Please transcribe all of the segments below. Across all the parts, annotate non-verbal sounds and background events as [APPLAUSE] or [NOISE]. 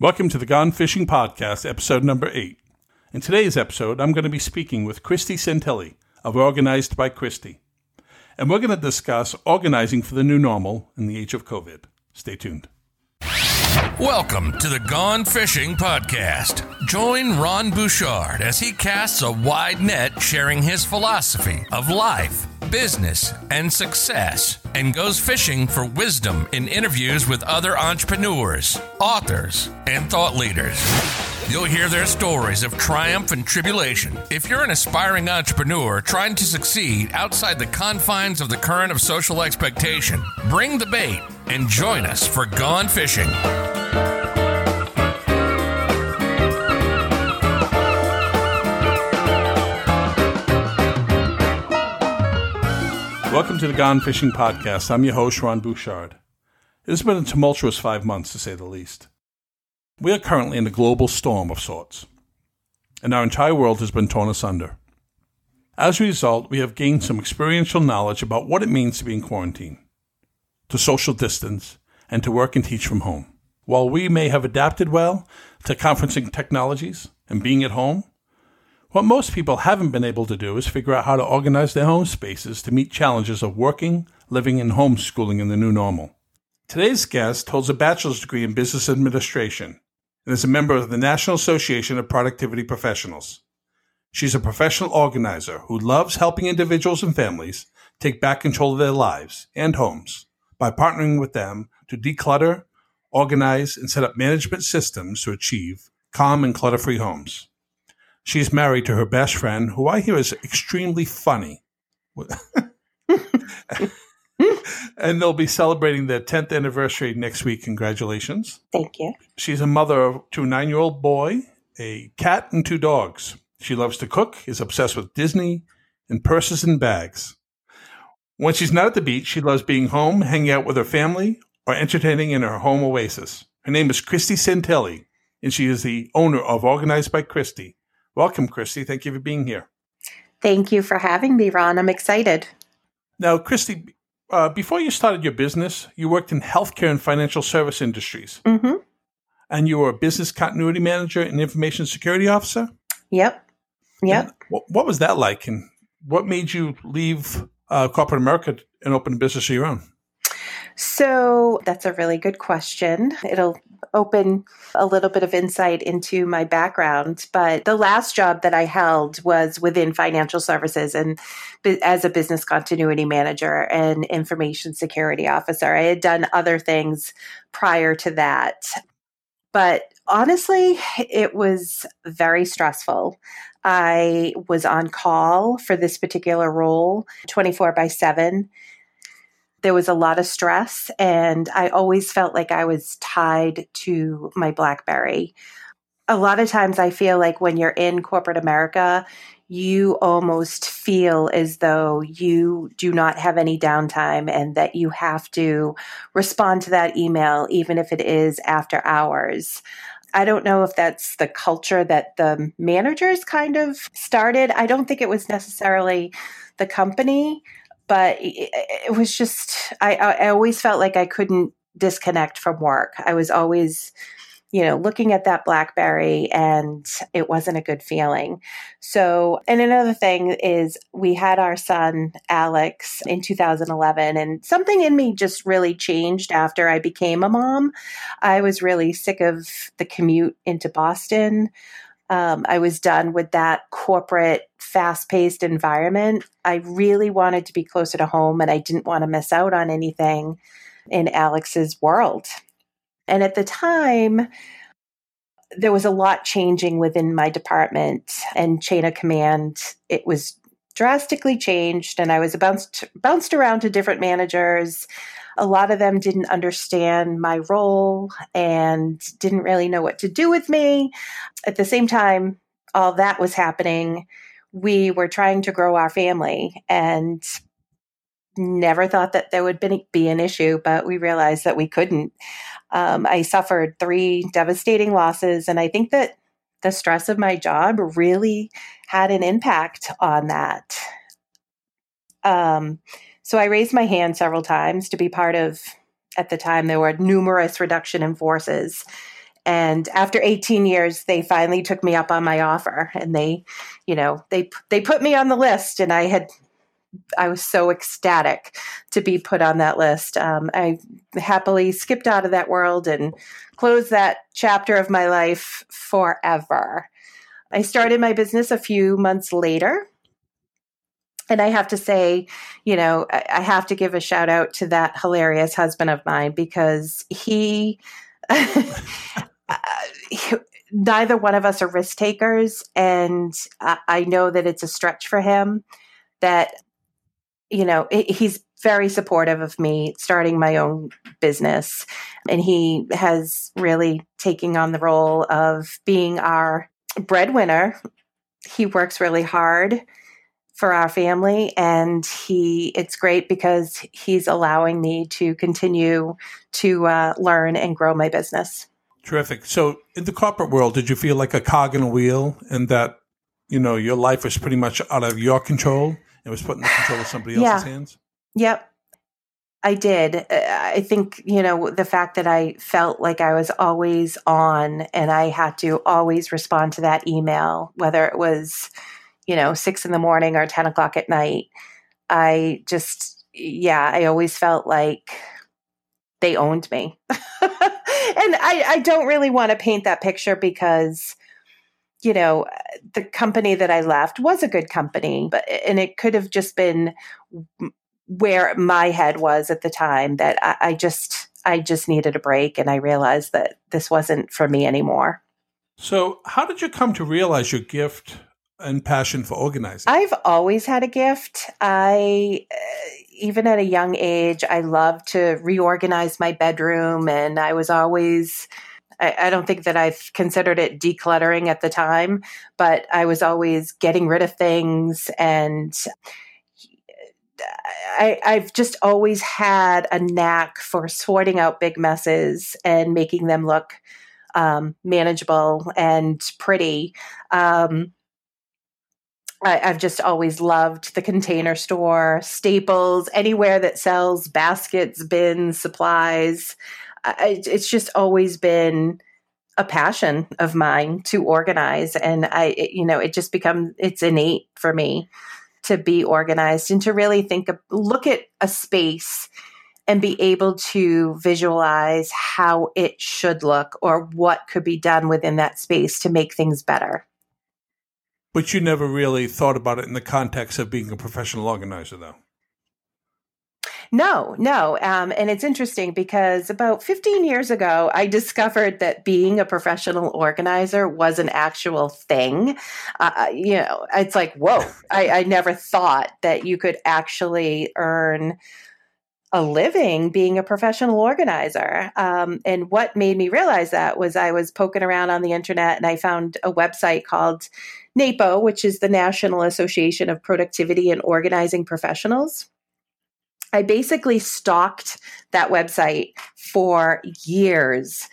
Welcome to the Gone Fishing Podcast, episode number eight. In today's episode, I'm going to be speaking with Christy Santilli of Organized by Christy. And we're going to discuss organizing for the new normal in the age of COVID. Stay tuned. Welcome to the Gone Fishing Podcast. Join Ron Bouchard as he casts a wide net sharing his philosophy of life, business, and success, and goes fishing for wisdom in interviews with other entrepreneurs, authors, and thought leaders. You'll hear their stories of triumph and tribulation. If you're an aspiring entrepreneur trying to succeed outside the confines of the current of social expectation, bring the bait and join us for Gone Fishing. Welcome to the Gone Fishing Podcast. I'm your host, Ron Bouchard. It has been a tumultuous five months, to say the least. We are currently in a global storm of sorts, and our entire world has been torn asunder. As a result, we have gained some experiential knowledge about what it means to be in quarantine, to social distance, and to work and teach from home. While we may have adapted well to conferencing technologies and being at home, what most people haven't been able to do is figure out how to organize their home spaces to meet challenges of working, living, and homeschooling in the new normal. Today's guest holds a bachelor's degree in business administration and is a member of the National Association of Productivity Professionals. She's a professional organizer who loves helping individuals and families take back control of their lives and homes by partnering with them to declutter, organize, and set up management systems to achieve calm and clutter free homes. She's married to her best friend, who I hear is extremely funny. [LAUGHS] and they'll be celebrating their 10th anniversary next week. Congratulations. Thank you. She's a mother to a nine year old boy, a cat, and two dogs. She loves to cook, is obsessed with Disney, and purses and bags. When she's not at the beach, she loves being home, hanging out with her family, or entertaining in her home oasis. Her name is Christy Santilli, and she is the owner of Organized by Christy. Welcome, Christy. Thank you for being here. Thank you for having me, Ron. I'm excited. Now, Christy, uh, before you started your business, you worked in healthcare and financial service industries. Mm-hmm. And you were a business continuity manager and information security officer? Yep. Yep. What, was that like? And what made you leave uh, corporate America and open a business of your own? So that's a really good question. It'll open a little bit of insight into my background. But the last job that I held was within financial services and as a business continuity manager and information security officer. I had done other things prior to that. But honestly, it was very stressful. I was on call for this particular role 24 by 7 there was a lot of stress and I always felt like I was tied to my Blackberry. A lot of times I feel like when you're in corporate America, you almost feel as though you do not have any downtime and that you have to respond to that email, even if it is after hours. I don't know if that's the culture that the managers kind of started. I don't think it was necessarily the company but it, was just I, I always felt like I couldn't disconnect from work. I was always you know, looking at that Blackberry and it wasn't a good feeling. So, and another thing is we had our son, Alex, in 2011, and something in me just really changed after I became a mom. I was really sick of the commute into Boston. Um, I was done with that corporate, fast paced environment. I really wanted to be closer to home and I didn't want to miss out on anything in Alex's world. And at the time, there was a lot changing within my department and chain of command. It was drastically changed, and I was bounced bounced around to different managers a lot of them didn't understand my role and didn't really know what to do with me. At the same time, all that was happening. We were trying to grow our family and never thought that there would be an issue, but we realized that we couldn't. Um, I suffered three devastating losses, and I think that the stress of my job really had an impact on that. Um, so I raised my hand several times to be part of, at the time, there were numerous reduction in forces. And after 18 years, they finally took me up on my offer and they, you know, they, they put me on the list and I had, I was so ecstatic to be put on that list. Um, I happily skipped out of that world and closed that chapter of my life forever. I started my business a few months later. And I have to say, you know, I have to give a shout out to that hilarious husband of mine because he, [LAUGHS] neither one of us are risk takers. And I know that it's a stretch for him that, you know, he's very supportive of me starting my own business. And he has really taken on the role of being our breadwinner. He works really hard for our family and he it's great because he's allowing me to continue to uh, learn and grow my business terrific so in the corporate world did you feel like a cog in a wheel and that you know your life was pretty much out of your control and was put in the control of somebody [SIGHS] else's yeah. hands yep I did. Uh, I think, you know, the fact that I felt like I was always on and I had to always respond to that email, whether it was, you know, six in the morning or 10 o'clock at night. I just, yeah, I always felt like they owned me. [LAUGHS] and I, I don't really want to paint that picture because, you know, the company that I left was a good company, but, and it could have just been where my head was at the time that I, I just I just needed a break and I realized that this wasn't for me anymore. So, how did you come to realize your gift and passion for organizing? I've always had a gift. I uh, even at a young age, I loved to reorganize my bedroom and I was always I, I don't think that I've considered it decluttering at the time, but I was always getting rid of things and I, I've just always had a knack for sorting out big messes and making them look um, manageable and pretty. Um, I, have just always loved the container store, Staples, anywhere that sells baskets, bins, supplies. I, it's just always been a passion of mine to organize, and I, it, you know, it just becomes it's innate for me to be organized and to really think of, look at a space and be able to visualize how it should look or what could be done within that space to make things better. But you never really thought about it in the context of being a professional organizer, though. No, no. Um, and it's interesting because about 15 years ago, I discovered that being a professional organizer was an actual thing. Uh, uh you know, it's like, whoa, I, I never thought that you could actually earn a living being a professional organizer. Um, and what made me realize that was I was poking around on the internet and I found a website called NAPO, which is the National Association of Productivity and Organizing Professionals. I basically stalked that website for years,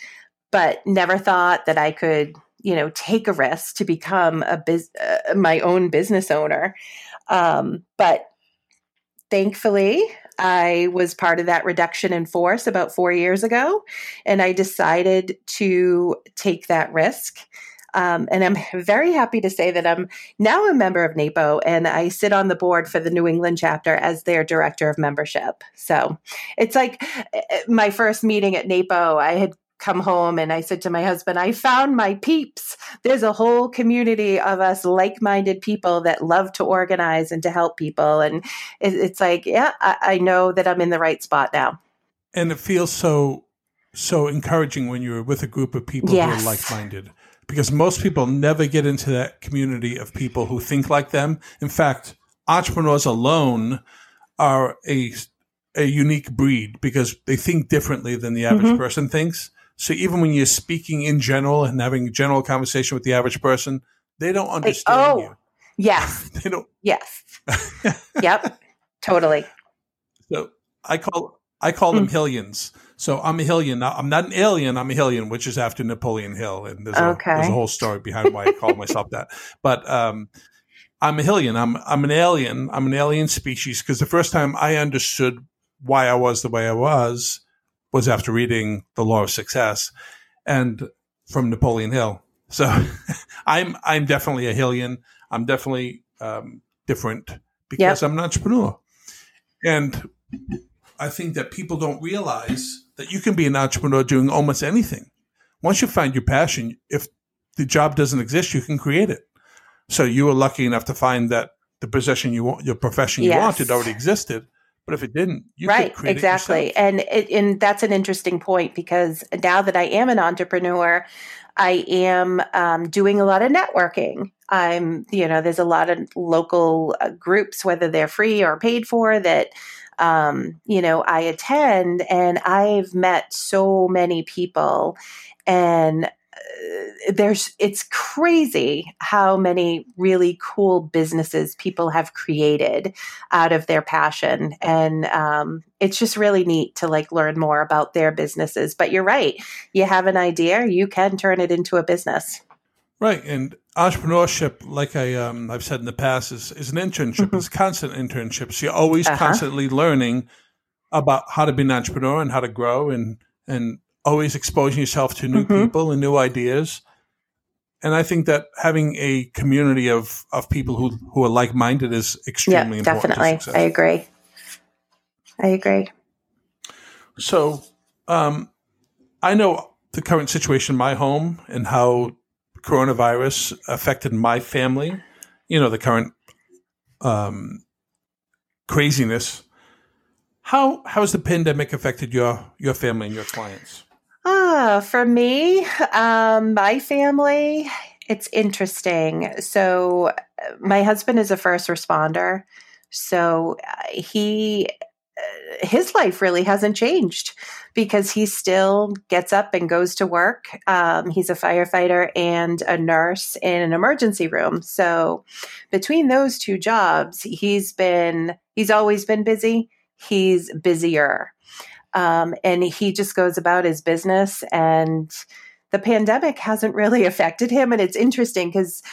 but never thought that I could, you know, take a risk to become a biz- uh, my own business owner. Um, but thankfully, I was part of that reduction in force about four years ago, and I decided to take that risk. Um, and I'm very happy to say that I'm now a member of NAPO and I sit on the board for the New England chapter as their director of membership. So it's like eh, eh, my first meeting at NAPO, I had come home and I said to my husband, I found my peeps. There's a whole community of us like minded people that love to organize and to help people. And it's like, yeah, I know that I'm in the right spot now. And it feels so so encouraging when you're with a group of people yes. who are like minded because most people never get into that community of people who think like them. In fact, entrepreneurs alone are a a unique breed because they think differently than the average mm-hmm. person thinks. So even when you're speaking in general and having a general conversation with the average person, they don't understand oh, you. Yes. [LAUGHS] they don't. Yes. [LAUGHS] yep. Totally. So I call I call them mm. Hillians. So I'm a Hillian. I'm not an alien. I'm a Hillian, which is after Napoleon Hill, and there's, okay. a, there's a whole story behind why I call [LAUGHS] myself that. But um, I'm a Hillian. I'm I'm an alien. I'm an alien species because the first time I understood why I was the way I was was after reading The Law of Success, and from Napoleon Hill. So [LAUGHS] I'm I'm definitely a Hillian. I'm definitely um, different because yep. I'm an entrepreneur, and I think that people don't realize that you can be an entrepreneur doing almost anything. Once you find your passion, if the job doesn't exist, you can create it. So you were lucky enough to find that the position you want, your profession you yes. wanted already existed. But if it didn't, you could create it. right, exactly, and it, and that's an interesting point because now that I am an entrepreneur, I am um, doing a lot of networking. I'm, you know, there's a lot of local uh, groups, whether they're free or paid for, that um, you know I attend, and I've met so many people, and there's it's crazy how many really cool businesses people have created out of their passion. And um, it's just really neat to like learn more about their businesses. But you're right you have an idea you can turn it into a business right and entrepreneurship like i um, i've said in the past is, is an internship mm-hmm. it's constant internships you're always uh-huh. constantly learning about how to be an entrepreneur and how to grow and and always exposing yourself to new mm-hmm. people and new ideas. And I think that having a community of, of people who, who are like minded is extremely yeah, important. Definitely. I agree. I agree. So um, I know the current situation in my home and how coronavirus affected my family, you know, the current um, craziness. How how has the pandemic affected your your family and your clients? Ah, for me, um, my family, it's interesting. So, my husband is a first responder. So, uh, he, uh, his life really hasn't changed because he still gets up and goes to work. Um, he's a firefighter and a nurse in an emergency room. So, between those two jobs, he's been, he's always been busy. He's busier. Um, and he just goes about his business. And the pandemic hasn't really [LAUGHS] affected him. And it's interesting because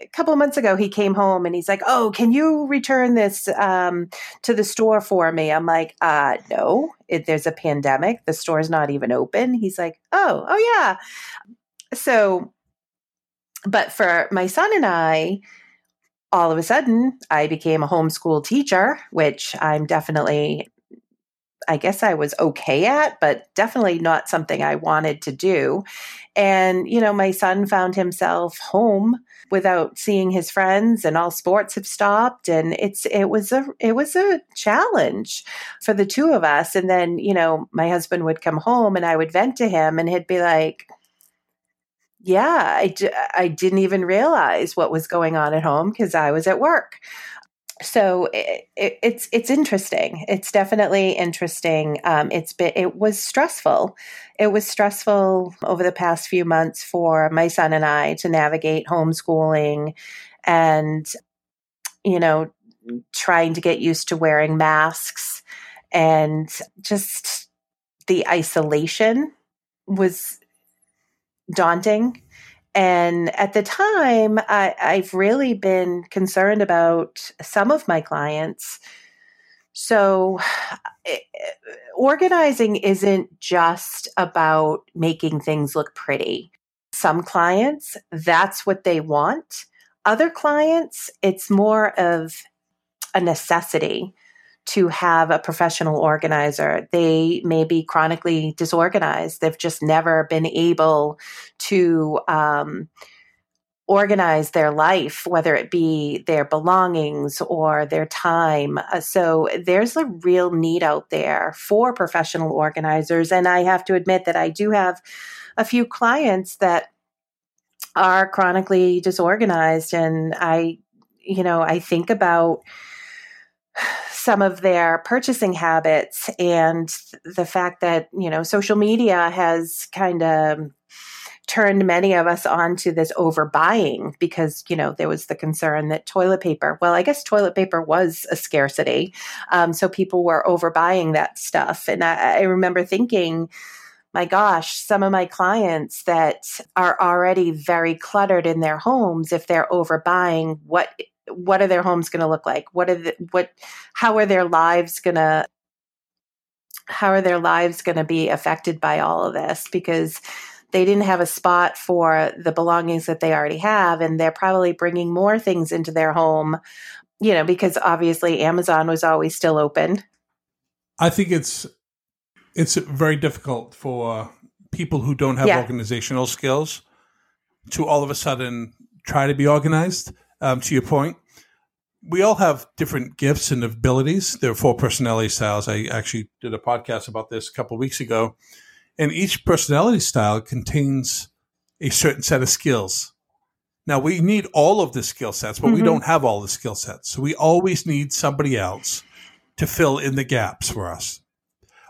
a couple of months ago he came home and he's like oh can you return this um, to the store for me? I'm like uh no. It, there's a pandemic. The store's not even open. He's like oh oh yeah. So but for my son and i all of a sudden i became a homeschool teacher which i'm definitely I guess I was okay at, but definitely not something I wanted to do. And, you know, my son found himself home without seeing his friends and all sports have stopped and it's it was a it was a challenge for the two of us. And then you know my husband would come home and I would vent to him and he'd be like yeah I, I didn't even realize what was going on at home because I was at work so it, it, it's it's interesting. It's definitely interesting. Um, it's been it was stressful. It was stressful over the past few months for my son and I to navigate homeschooling, and you know, trying to get used to wearing masks, and just the isolation was daunting and at the time, I, I've really been concerned about some of my clients. So, it, organizing isn't just about making things look pretty. Some clients, that's what they want. Other clients, it's more of a necessity to have a professional organizer. They may be chronically disorganized. They've just never been able to um, organize their life, whether it be their belongings or their time. Uh, so there's a real need out there for professional organizers. And I have to admit that I do have a few clients that are chronically disorganized. And I, you know, I think about, some of their purchasing habits and the fact that, you know, social media has kind of turned many of us onto this overbuying because you know there was the concern that toilet paper well i guess toilet paper was a scarcity um, so people were overbuying that stuff. And I, I remember thinking my gosh some of my clients that are already very cluttered in their homes if they're overbuying what what are their homes going to look like what are the, what how are their lives going to how are their lives going to be affected by all of this because they didn't have a spot for the belongings that they already have and they're probably bringing more things into their home you know because obviously amazon was always still open I think it's it's very difficult for people who don't have Yeah. organizational skills to all of a sudden try to be organized. Um, to your point, we all have different gifts and abilities. There are four personality styles. I actually did a podcast about this a couple of weeks ago, and each personality style contains a certain set of skills. Now we need all of the skill sets, but we Mhm. don't have all the skill sets. So we always need somebody else to fill in the gaps for us.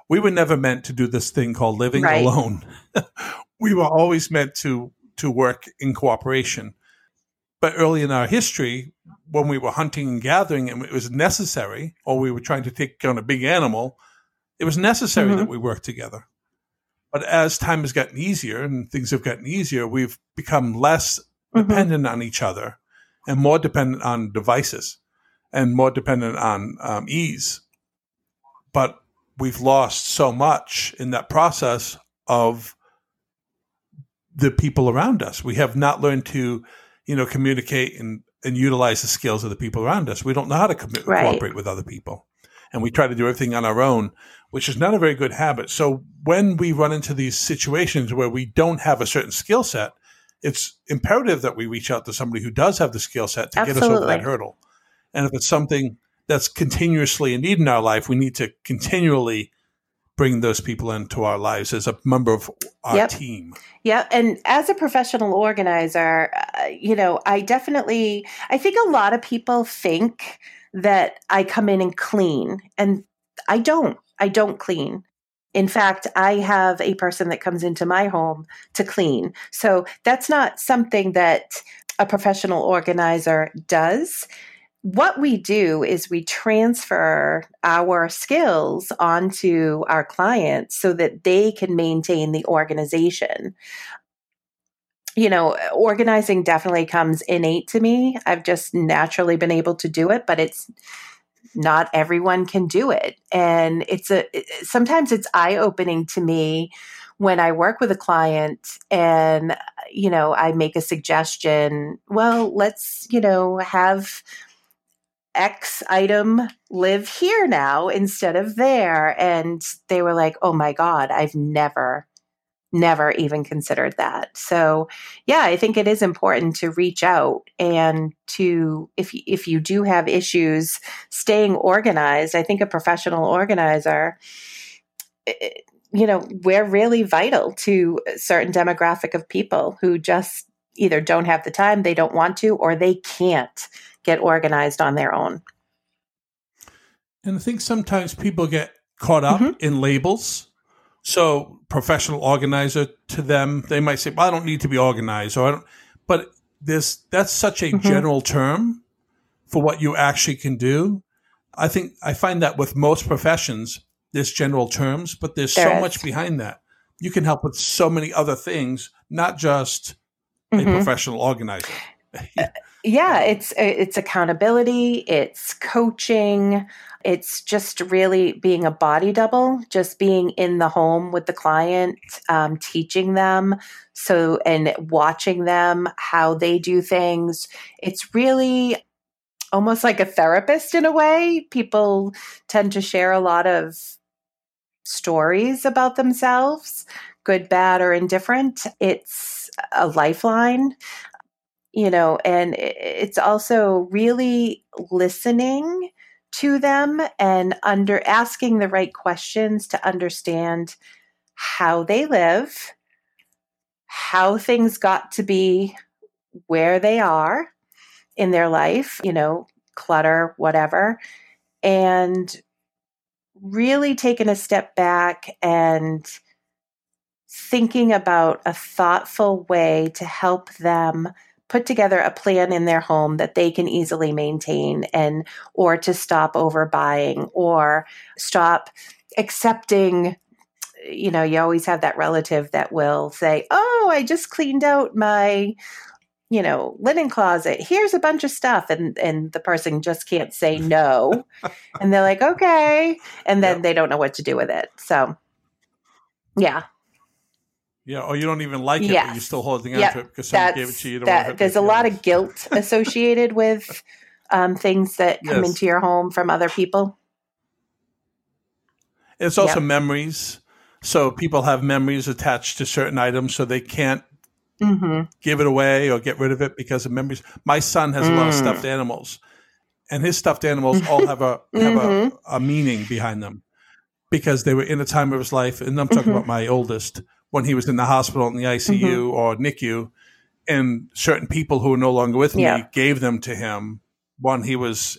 We were never meant to do this thing called living Right. alone. [LAUGHS] we were always meant to to work in cooperation. But early in our history, when we were hunting and gathering and it was necessary, or we were trying to take on a big animal, it was necessary Mhm. that we work together. But as time has gotten easier and things have gotten easier, we've become less Mhm. dependent on each other and more dependent on devices and more dependent on um, ease. But we've lost so much in that process of the people around us. We have not learned to, you know, communicate and, and utilize the skills of the people around us. We don't know how to Right. cooperate with other people. And we try to do everything on our own, which is not a very good habit. So when we run into these situations where we don't have a certain skill set, it's imperative that we reach out to somebody who does have the skill set to get us over that hurdle. And if it's something that's continuously a need in our life, we need to continually bring those people into our lives as a member of our Yep. team. Yeah, and as a professional organizer, uh, you know, I definitely I think a lot of people think that I come in and clean and I don't. I don't clean. In fact, I have a person that comes into my home to clean. So that's not something that a professional organizer does. What we do is we transfer our skills onto our clients so that they can maintain the organization you know, organizing definitely comes innate to me. I've just naturally been able to do it, but it's not everyone can do it. And it's a sometimes it's eye-opening to me when I work with a client and you know, I make a suggestion, well, let's, you know, have X item live here now instead of there. And they were like, oh my God, I've never never even considered that. So, yeah, I think it is important to reach out and to if if you do have issues staying organized, I think a professional organizer eh, you know, we're really vital to a certain demographic of people who just either don't have the time, they don't want to, or they can't get organized on their own. And I think sometimes people get caught up Mhm. in labels. So, professional organizer to them, they might say, "Well, I don't need to be organized," or "I don't." But this that's such a Mhm. general term for what you actually can do. I think I find that with most professions, there's general terms, but there's There so is. much behind that. You can help with so many other things, not just a Mhm. professional organizer. [LAUGHS] yeah it's it's accountability it's coaching it's just really being a body double just being in the home with the client um, teaching them so and watching them how they do things. It's really almost like a therapist in a way. People tend to share a lot of stories about themselves good bad or indifferent. It's a lifeline you know and it's also really listening to them and under asking the right questions to understand how they live how things got to be where they are in their life you know clutter whatever and really taking a step back and thinking about a thoughtful way to help them put together a plan in their home that they can easily maintain and or to stop overbuying or stop accepting you know you always have that relative that will say oh i just cleaned out my you know linen closet. Here's a bunch of stuff. And and the person just can't say [LAUGHS] no. And they're like okay. And then Yep. they don't know what to do with it. So yeah Yeah, or you don't even like it, Yes. but you're still holding on Yep. to it because someone That's, gave it to you. you that, there's a lot of guilt [LAUGHS] associated with um, things that come Yes. into your home from other people. It's also Yep. memories. So people have memories attached to certain items, so they can't hmm give it away or get rid of it because of memories. My son has a lot of Mm. stuffed animals, and his stuffed animals all have a [LAUGHS] have Mhm. a, a meaning behind them because they were in a time of his life. And I'm talking Mhm. about my oldest when he was in the hospital in the ICU Mm-hmm. or NICU, and certain people who are no longer with me gave them to him when he was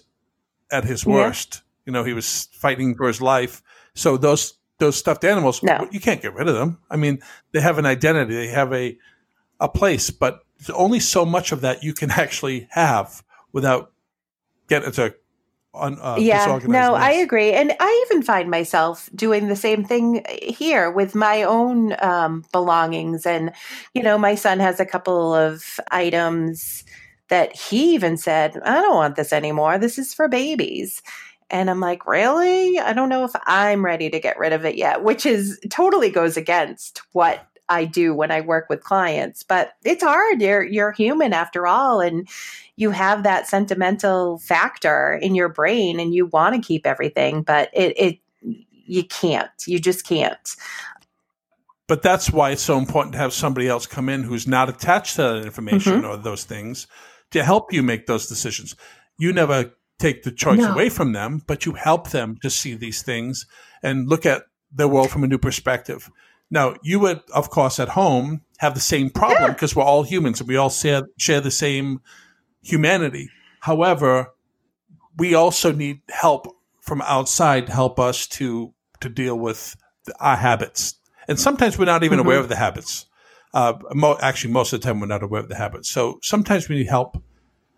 at his Yeah. worst. You know, he was fighting for his life. So those those stuffed animals, No. you can't get rid of them. I mean, they have an identity. They have a a place, but only so much of that you can [LAUGHS] actually have without getting into un, uh, yeah, no, I agree. And I even find myself doing the same thing here with my own um, belongings. And, you know, my son has a couple of items that he even said, I don't want this anymore. This is for babies. And I'm like, really? I don't know if I'm ready to get rid of it yet, which is totally goes against what I do when I work with clients. But it's hard. You're you're human after all. And you have that sentimental factor in your brain and you want to keep everything, but it it you can't. You just can't. But that's why it's so important to have somebody else come in who's not attached to that information Mm-hmm. or those things to help you make those decisions. You never take the choice No. away from them, but you help them to see these things and look at the world from a new perspective. Now, you would, of course, at home have the same problem because we're all humans and we all share, share the same humanity. However, we also need help from outside to help us to to deal with our habits. And sometimes we're not even Mhm. aware of the habits. Uh, mo- actually, most of the time we're not aware of the habits. So sometimes we need help.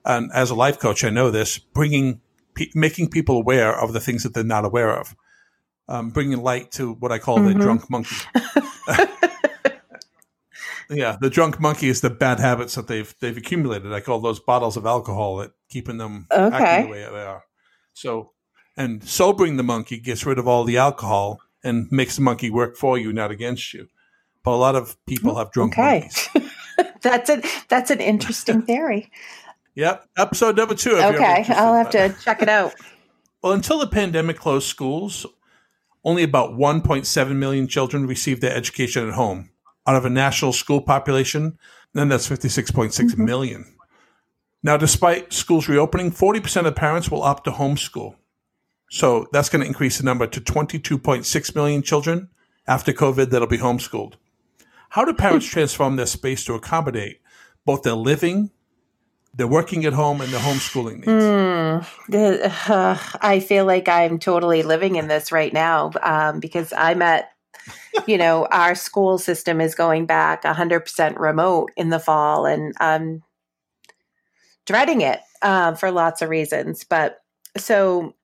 And as a life coach, I know this: bringing, pe- making people aware of the things that they're not aware of, um, bringing light to what I call the Mhm. drunk monkey. [LAUGHS] yeah, the drunk monkey is the bad habits that they've they've accumulated. I call those bottles of alcohol that keeping them Okay. acting the way they are. So, and sobering the monkey gets rid of all the alcohol and makes the monkey work for you, not against you. But a lot of people have drunk Okay. monkeys. [LAUGHS] that's a that's an interesting [LAUGHS] theory. Yep. Episode number two. okay. I'll have to check it out. Well, until the pandemic closed schools, only about 1.7 million children received their education at home out of a national school population. Then that's 56.6 mm-hmm. million. Now, despite schools reopening, 40% of parents will opt to homeschool. So that's going to increase the number to 22.6 million children after COVID that'll be homeschooled. How do parents [LAUGHS] transform their space to accommodate both their living, their working at home, and their homeschooling needs? Hmm. The- uh, I feel like I'm totally living in this right now um, because I'm at, [LAUGHS] you know, our school system is going back 100% remote in the fall, and I'm dreading it uh, for lots of reasons. But so,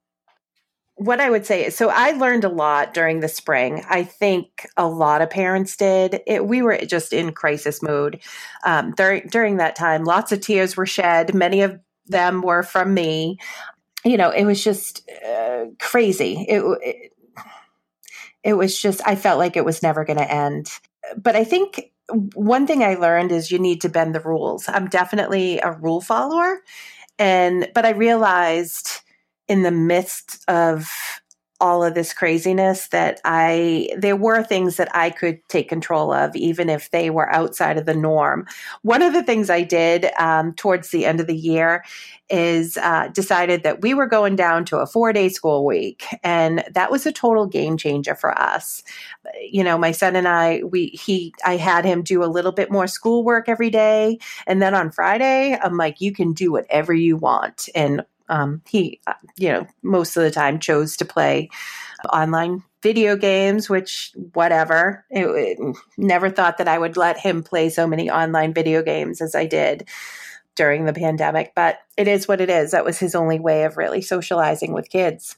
what I would say is so I learned a lot during the spring. I think a lot of parents did. It, we were just in crisis mode um, during during that time. Lots of tears were shed. Many of them were from me. You know, it was just uh, crazy. It, it it was just I felt like it was never going to end. But I think one thing I learned is you need to bend the rules. I'm definitely a rule follower, and but I realized in the midst of all of this craziness that I there were things that I could take control of, even if they were outside of the norm. One of the things I did um, towards the end of the year is uh, decided that we were going down to a four day school week, and that was a total game changer for us. You know, my son and I, we he I had him do a little bit more schoolwork every day, and then on Friday, I'm like, you can do whatever you want, and um, he, uh, you know, most of the time chose to play online video games, which whatever. It, it- never thought that I would let him play so many online video games as I did during the pandemic, but it is what it is. That was his only way of really socializing with kids.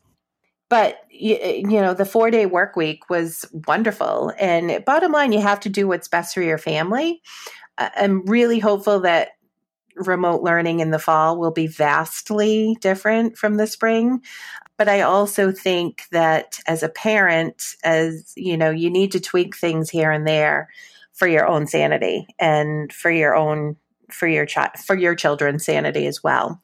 But you, you know, the four day work week was wonderful. And bottom line, you have to do what's best for your family. I'm really hopeful that remote learning in the fall will be vastly different from the spring but i also think that as a parent as you know you need to tweak things here and there for your own sanity and for your own for your child for your children's sanity as well.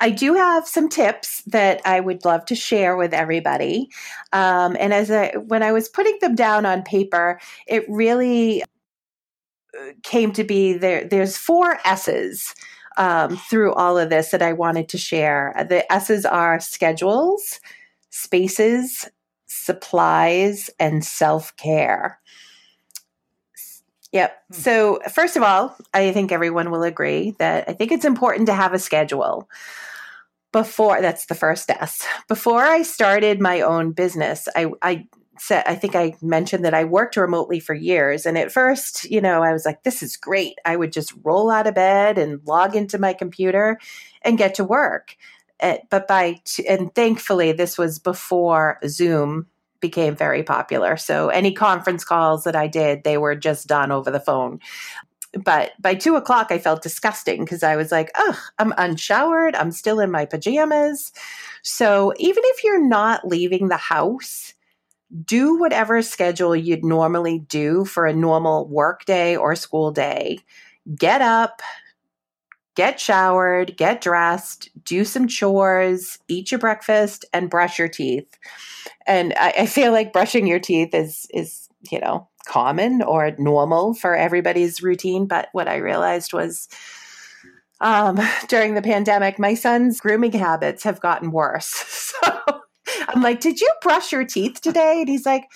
I do have some tips that I would love to share with everybody. Um, and as I, when I was putting them down on paper, it really came to be there. There's four S's um, through all of this that I wanted to share. The S's are schedules, spaces, supplies, and self care. Yep. Hmm. So, first of all, I think everyone will agree that I think it's important to have a schedule. Before that's the first S. Before I started my own business, I, I said, I think I mentioned that I worked remotely for years. And at first, you know, I was like, this is great. I would just roll out of bed and log into my computer and get to work. But by, and thankfully, this was before Zoom became very popular. So any conference calls that I did, they were just done over the phone. But by two o'clock, I felt disgusting because I was like, oh, I'm unshowered. I'm still in my pajamas. So even if you're not leaving the house, do whatever schedule you'd normally do for a normal work day or school day. Get up, get showered, get dressed, do some chores, eat your breakfast, and brush your teeth. And I, I, feel like brushing your teeth is is you know common or normal for everybody's routine. But what I realized was um, [LAUGHS] during the pandemic, my son's grooming habits have gotten worse. [LAUGHS] So I'm like, "Did you brush your teeth today?" And he's like,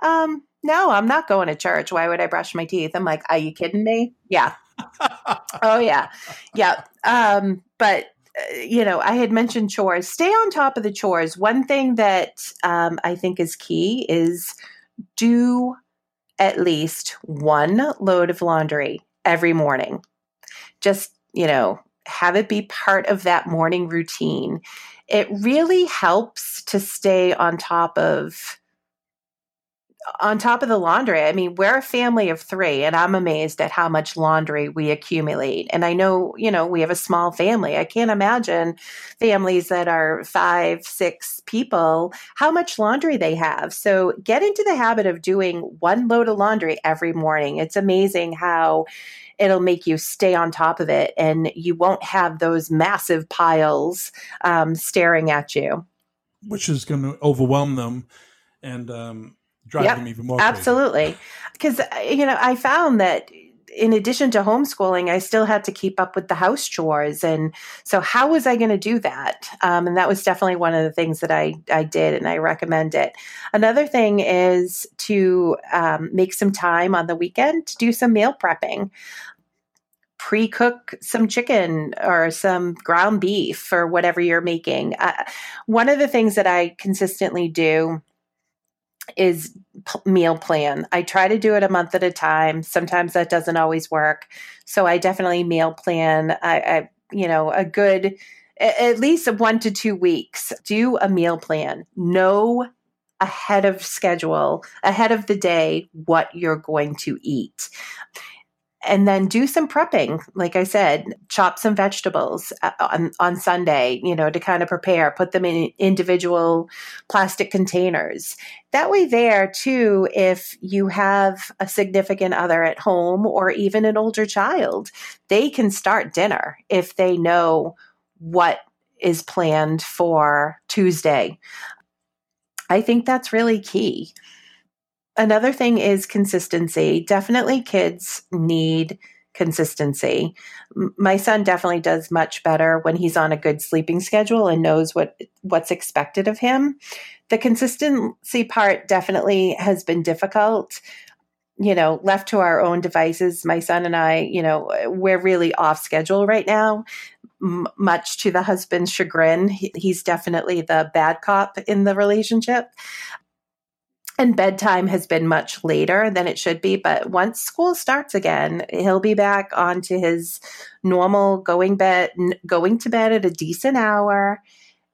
um, "No, I'm not going to church. Why would I brush my teeth?" I'm like, "Are you kidding me?" Yeah. [LAUGHS] oh yeah, yeah. Um, but uh, you know, I had mentioned chores. Stay on top of the chores. One thing that um, I think is key is do at least one load of laundry every morning. Just, you know, have it be part of that morning routine. It really helps to stay on top of on top of the laundry, I mean, we're a family of three, and I'm amazed at how much laundry we accumulate. And I know, you know, we have a small family. I can't imagine families that are five, six people, how much laundry they have. So get into the habit of doing one load of laundry every morning. It's amazing how it'll make you stay on top of it and you won't have those massive piles um, staring at you. Which is going to overwhelm them. And, um, drive yep, them even more. Absolutely. Because, uh, you know, I found that in addition to homeschooling, I still had to keep up with the house chores. And so, how was I going to do that? Um, and that was definitely one of the things that I, I did, and I recommend it. Another thing is to um, make some time on the weekend to do some meal prepping. Pre cook some chicken or some ground beef or whatever you're making. Uh, one of the things that I consistently do is meal plan. I try to do it a month at a time. Sometimes that doesn't always work. So I definitely meal plan. I, I you know, a good at least one to two weeks. Do a meal plan. Know ahead of schedule, ahead of the day, what you're going to eat and then do some prepping like i said chop some vegetables uh, on, on sunday you know to kind of prepare put them in individual plastic containers. That way there too if you have a significant other at home or even an older child they can start dinner if they know what is planned for tuesday. I think that's really key another thing is consistency. Definitely kids need consistency. My son definitely does much better when he's on a good sleeping schedule and knows what what's expected of him. The consistency part definitely has been difficult. You know, left to our own devices, my son and I, you know, we're really off schedule right now, m- much to the husband's chagrin. He, he's definitely the bad cop in the relationship and bedtime has been much later than it should be but once school starts again he'll be back onto his normal going bed going to bed at a decent hour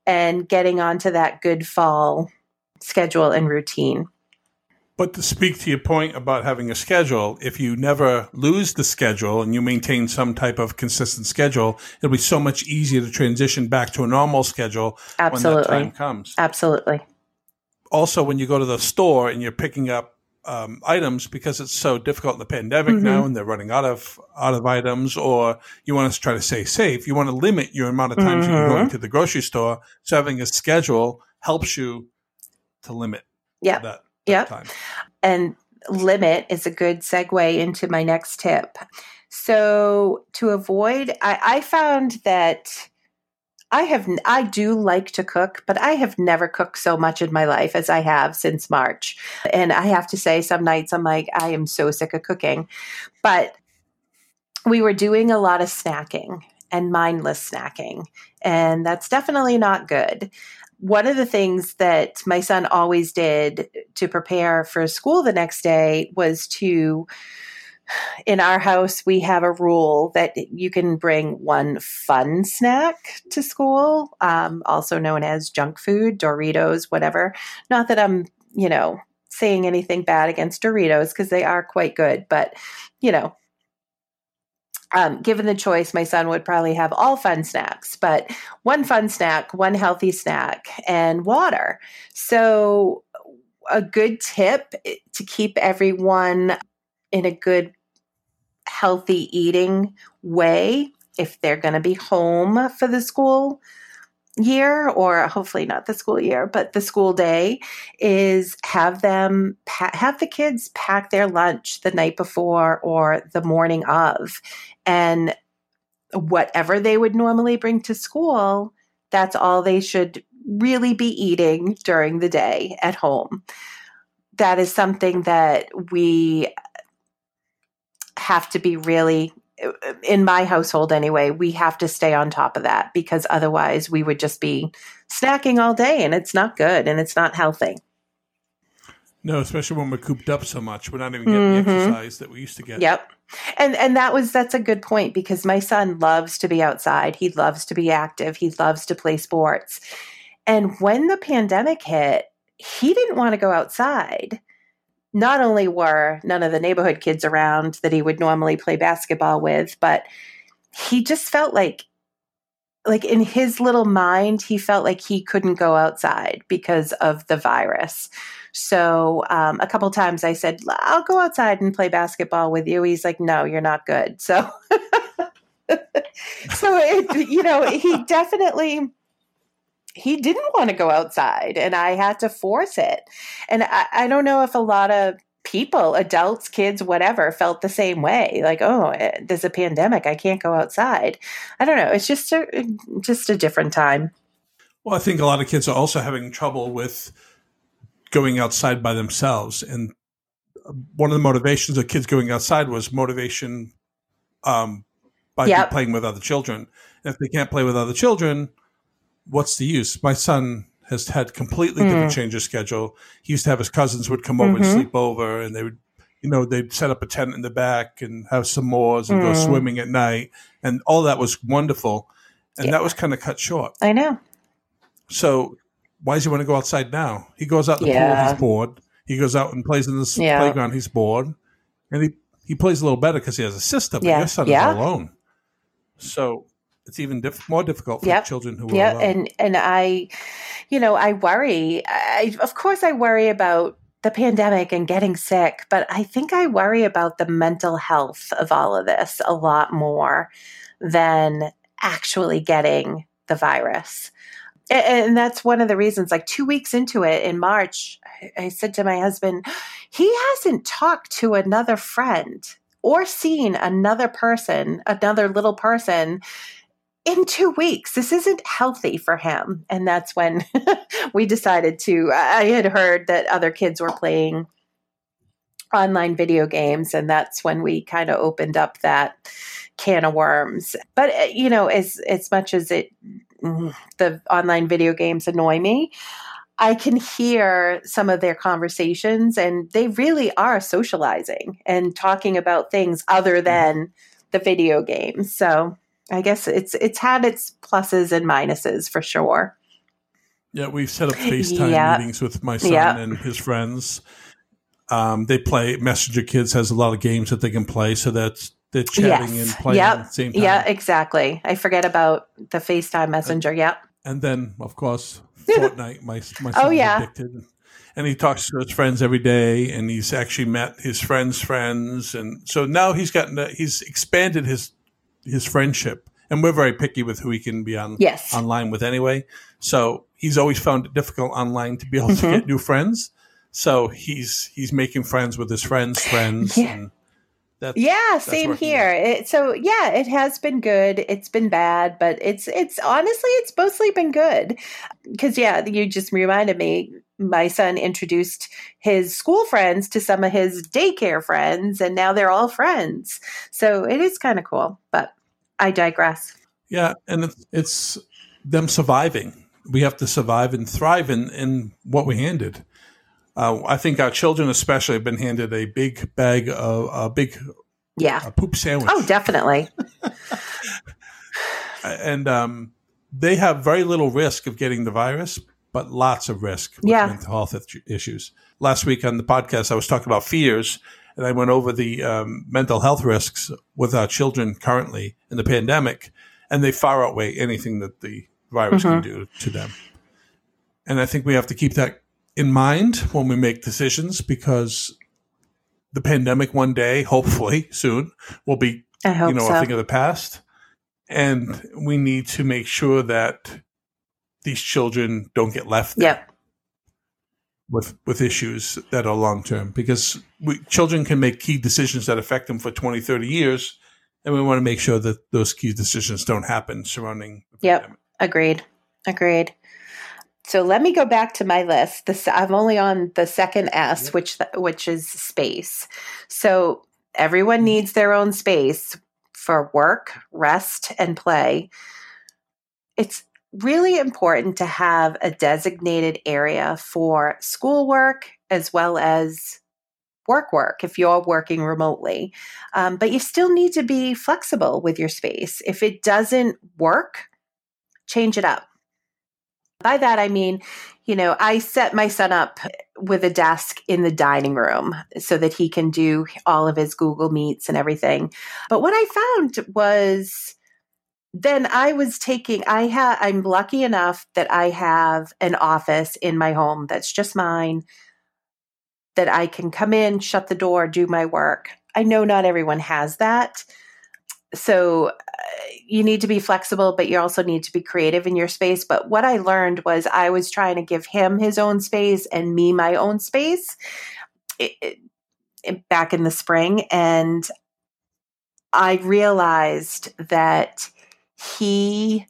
and getting onto that good fall schedule and routine but to speak to your point about having a schedule, if you never lose the schedule and you maintain some type of consistent schedule, it'll be so much easier to transition back to a normal schedule Absolutely. when that time comes. Absolutely also when you go to the store and you're picking up um, items because it's so difficult in the pandemic Mm-hmm. now, and they're running out of out of items. Or you want to try to stay safe. You want to limit your amount of times you're Mhm. going to the grocery store. So having a schedule helps you to limit Yeah. that, that Yep. time. and limit is a good segue into my next tip. So to avoid, I, I found that I have I do like to cook, but I have never cooked so much in my life as I have since March. And I have to say, some nights I'm like, I am so sick of cooking. But we were doing a lot of snacking and mindless snacking, and that's definitely not good one of the things that my son always did to prepare for school the next day was to in our house we have a rule that you can bring one fun snack to school um, also known as junk food doritos whatever not that i'm you know saying anything bad against doritos because they are quite good but you know um, given the choice, my son would probably have all fun snacks, but one fun snack, one healthy snack, and water. So, a good tip to keep everyone in a good, healthy eating way if they're going to be home for the school year or hopefully not the school year but the school day is have them have the kids pack their lunch the night before or the morning of. And whatever they would normally bring to school that's all they should really be eating during the day at home. That is something that we have to be really in my household anyway, we have to stay on top of that because otherwise we would just be snacking all day and it's not good and it's not healthy. No, especially when we're cooped up so much, we're not even getting the Mhm. exercise that we used to get. Yep. And and that was that's a good point because my son loves to be outside. He loves to be active. He loves to play sports. And when the pandemic hit, he didn't want to go outside. Not only were none of the neighborhood kids around that he would normally play basketball with, but he just felt like like in his little mind, he felt like he couldn't go outside because of the virus. So um, a couple times I said, "I'll go outside and play basketball with you." He's like, "No, you're not good." So, [LAUGHS] so it, you know, he definitely he didn't want to go outside, and I had to force it. And I, I don't know if a lot of people, adults, kids, whatever, felt the same way. Like, oh, eh, there's a pandemic, I can't go outside. I don't know. It's just a just a different time. Well, I think a lot of kids are also having trouble with going outside by themselves. And one of the motivations of kids going outside was motivation um, by Yep. playing with other children. And if they can't play with other children, what's the use? My son has had completely different change of schedule. He used to have his cousins would come over and Mhm. sleep over, and they would, you know, they'd set up a tent in the back and have s'mores and go Mm. swimming at night, and all that was wonderful. And Yeah. that was kind of cut short. I know. So why does he want to go outside now? He goes out in the pool, he's bored. He goes out and plays in the Yeah. playground, he's bored. And he, he plays a little better because he has a sister, but Yeah. your son Yeah. is alone. So it's even diff- more difficult for Yep. children who are yeah and and i you know i worry I, of course i worry about the pandemic and getting sick but i think i worry about the mental health of all of this a lot more than actually getting the virus A- and that's one of the reasons like two weeks into it in march I- i said to my husband he hasn't talked to another friend or seen another person another little person in two weeks. This isn't healthy for him. And that's when [LAUGHS] we decided to. I had heard that other kids were playing online video games, and that's when we kind of opened up that can of worms. But uh, you know, as as much as it mm, the online video games annoy me, I can hear some of their conversations, and they really are socializing and talking about things other than the video games. So I guess it's it's had its pluses and minuses for sure. yeah, we've set up [LAUGHS] FaceTime Yeah. meetings with my son Yeah. and his friends. Um, they play Messenger Kids has a lot of games that they can play, so that's they're chatting and playing Yep. at the same time. Yeah, exactly. I forget about the FaceTime Messenger. Yep. And then, of course, [LAUGHS] Fortnite. My my Oh, yeah. addicted. and he talks to his friends every day, and he's actually met his friends' friends, and so now he's gotten he's expanded his his friendship, and we're very picky with who he can be on yes. online with anyway. So he's always found it difficult online to be able mm-hmm. to get new friends. So he's he's making friends with his friends' friends. Yeah. And that's, yeah, that's same here. It, so yeah, it has been good. It's been bad, but it's it's honestly it's mostly been good. Because yeah, you just reminded me. My son introduced his school friends to some of his daycare friends, and now they're all friends. So it is kind of cool. But I digress. Yeah, and it's, it's them surviving. We have to survive and thrive in, in what we handed. Uh, I think our children, especially, have been handed a big bag of a big yeah a poop sandwich. Oh, definitely. [LAUGHS] and um, they have very little risk of getting the virus, but lots of risk with yeah. mental health issues. Last week on the podcast, I was talking about fears, and I went over the um, mental health risks with our children currently in the pandemic, and they far outweigh anything that the virus mm-hmm. can do to them. And I think we have to keep that in mind when we make decisions because the pandemic one day, [LAUGHS] hopefully soon, will be you know so. a thing of the past, and we need to make sure that these children don't get left there. Yep. With, with issues that are long term because we, children can make key decisions that affect them for 20 30 years and we want to make sure that those key decisions don't happen surrounding yep pandemic. agreed agreed so let me go back to my list. This, I'm only on the second S, yep. which which is space. So everyone mm-hmm. needs their own space for work, rest, and play. It's really important to have a designated area for schoolwork as well as work work if you're working remotely. Um, but you still need to be flexible with your space. If it doesn't work, change it up by that, I mean, you know, I set my son up with a desk in the dining room so that he can do all of his Google Meets and everything. But what I found was then I was taking I have I'm lucky enough that I have an office in my home that's just mine that I can come in, shut the door, do my work. I know not everyone has that. So uh, you need to be flexible but you also need to be creative in your space. But what i learned was i was trying to give him his own space and me my own space it, it, back in the spring. And i realized that he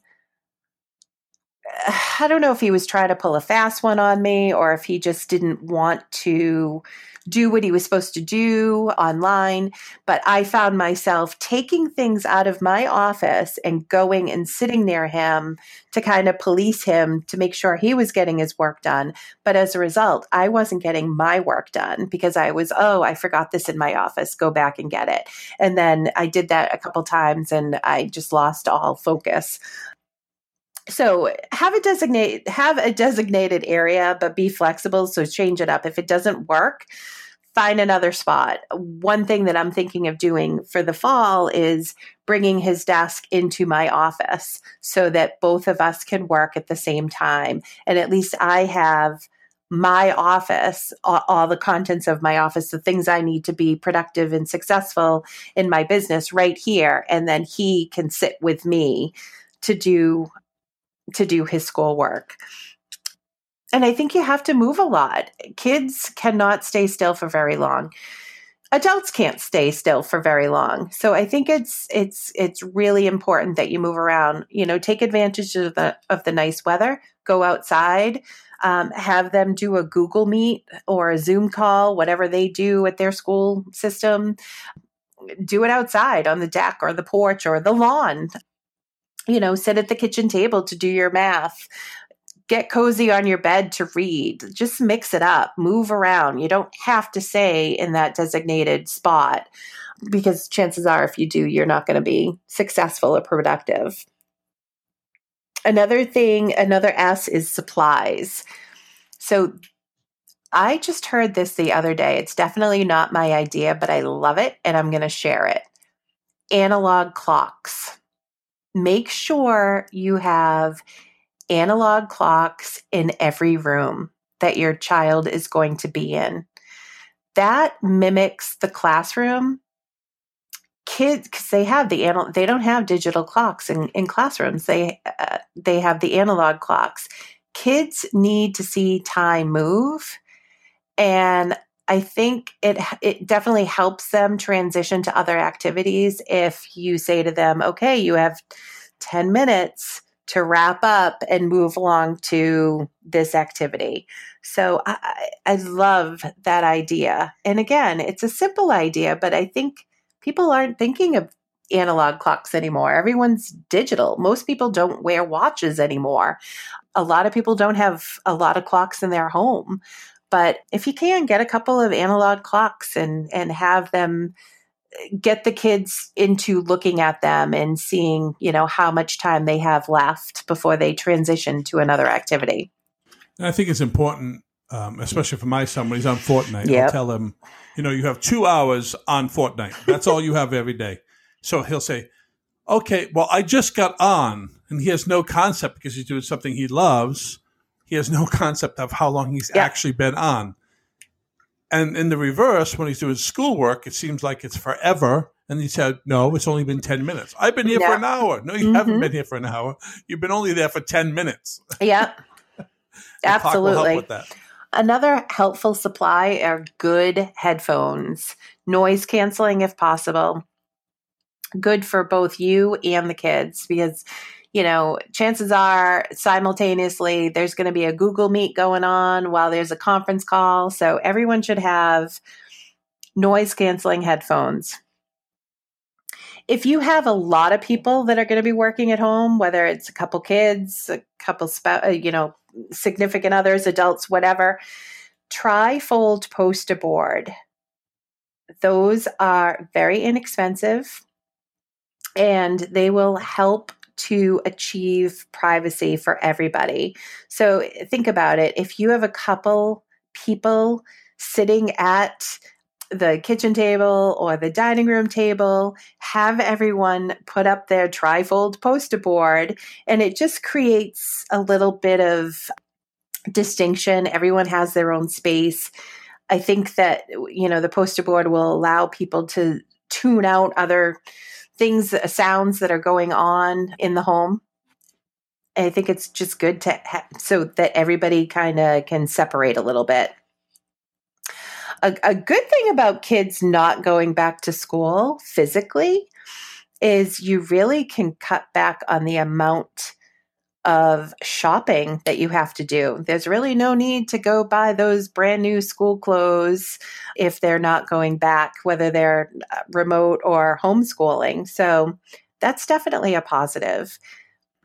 i don't know if he was trying to pull a fast one on me or if he just didn't want to do what he was supposed to do online. But I found myself taking things out of my office and going and sitting near him to kind of police him to make sure he was getting his work done. But as a result, I wasn't getting my work done because I was, oh, I forgot this in my office, go back and get it. And then I did that a couple times and I just lost all focus so have a designate have a designated area but be flexible so change it up. If it doesn't work find another spot. One thing that i'm thinking of doing for the fall is bringing his desk into my office so that both of us can work at the same time. And at least i have my office, all, all, the contents of my office, the things I need to be productive and successful in my business right here. And then he can sit with me to do to do his schoolwork. And I think you have to move a lot. Kids cannot stay still for very long. Adults can't stay still for very long. So I think it's it's it's really important that you move around. You know, take advantage of the of the nice weather. Go outside. Um, have them do a Google Meet or a Zoom call, whatever they do at their school system. Do it outside on the deck or the porch or the lawn you know, sit at the kitchen table to do your math. Get cozy on your bed to read. Just mix it up, move around. You don't have to stay in that designated spot because chances are, if you do, you're not going to be successful or productive. Another thing, another S is supplies. So I just heard this the other day. It's definitely not my idea, but I love it and I'm going to share it. Analog clocks make sure you have analog clocks in every room that your child is going to be in. That mimics the classroom. Kids, because they have the anal- they don't have digital clocks in, in classrooms. They uh, they have the analog clocks. Kids need to see time move, and I think it it definitely helps them transition to other activities if you say to them, "Okay, you have 10 minutes to wrap up and move along to this activity." So I, I love that idea. And again, it's a simple idea, but I think people aren't thinking of analog clocks anymore. Everyone's digital. Most people don't wear watches anymore. A lot of people don't have a lot of clocks in their home. But if you can get a couple of analog clocks and and have them eh, get the kids into looking at them and seeing, you know, how much time they have left before they transition to another activity. And I think it's important, um, especially for my son when he's on Fortnite. Yep. I'll tell him, you know, you have two hours on Fortnite. That's all you have every day. So he'll say, okay, well, I just got on. And he has no concept because he's doing something he loves he has no concept of how long he's yeah. actually been on. And in the reverse, when he's doing schoolwork, it seems like it's forever. And he said, No, it's only been 10 minutes. I've been here yeah. for an hour. No, you mm-hmm. haven't been here for an hour. You've been only there for 10 minutes. [LAUGHS] Yeah. Absolutely. Another helpful supply are good headphones, noise canceling if possible. Good for both you and the kids because you know, chances are simultaneously there's going to be a Google Meet going on while there's a conference call. So everyone should have noise canceling headphones. If you have a lot of people that are going to be working at home, whether it's a couple kids, a couple, uh, you know, significant others, adults, whatever, trifold poster board. Those are very inexpensive and they will help to achieve privacy for everybody. So think about it. If you have a couple people sitting at the kitchen table or the dining room table, have everyone put up their trifold poster board, and it just creates a little bit of distinction. Everyone has their own space. I think that, you know, the poster board will allow people to tune out other things, uh, sounds that are going on in the home. I think it's just good to ha- so that everybody kind of can separate a little bit. A, a good thing about kids not going back to school physically is you really can cut back on the amount of shopping that you have to do. There's really no need to go buy those brand new school clothes if they're not going back, whether they're uh, remote or homeschooling. So that's definitely a positive.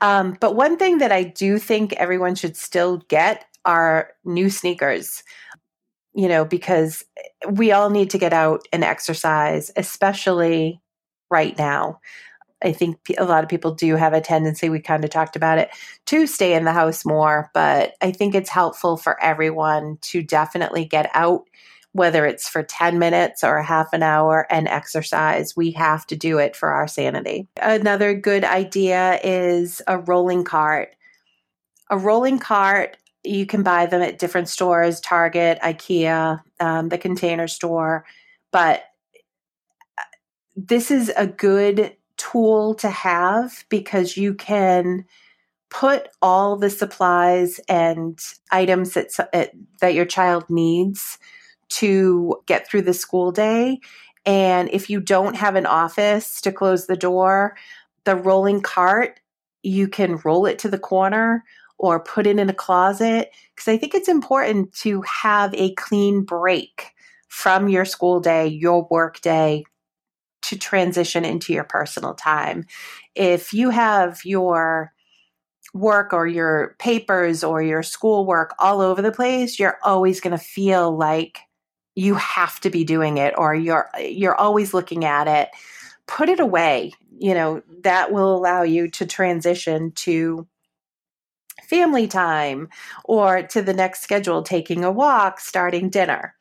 Um, but one thing that I do think everyone should still get are new sneakers, you know, because we all need to get out and exercise, especially right now. I think a lot of people do have a tendency, we kind of talked about it, to stay in the house more. But I think it's helpful for everyone to definitely get out, whether it's for 10 minutes or a half an hour and exercise. We have to do it for our sanity. Another good idea is a rolling cart. A rolling cart, you can buy them at different stores Target, IKEA, um, the container store. But uh, this is a good tool to have because you can put all the supplies and items that uh, that your child needs to get through the school day. And if you don't have an office to close the door the rolling cart you can roll it to the corner or put it in a closet. Because i think it's important to have a clean break from your school day your work day to transition into your personal time. If you have your work or your papers or your schoolwork all over the place, you're always going to feel like you have to be doing it or you're you're always looking at it. Put it away. You know, that will allow you to transition to family time or to the next schedule, taking a walk, starting dinner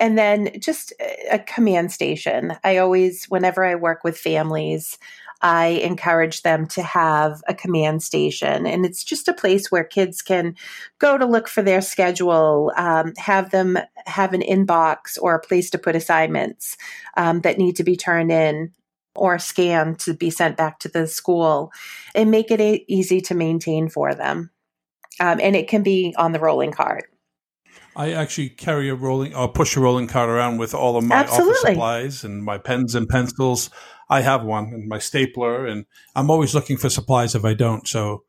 and then just a command station. I always, whenever I work with families, I encourage them to have a command station. And it's just a place where kids can go to look for their schedule, um, have them have an inbox or a place to put assignments um, that need to be turned in or scanned to be sent back to the school and make it a- easy to maintain for them. Um, and it can be on the rolling cart. I actually carry a rolling or push a rolling cart around with all of my Absolutely. office supplies and my pens and pencils. I have one and my stapler, and I'm always looking for supplies if I don't. So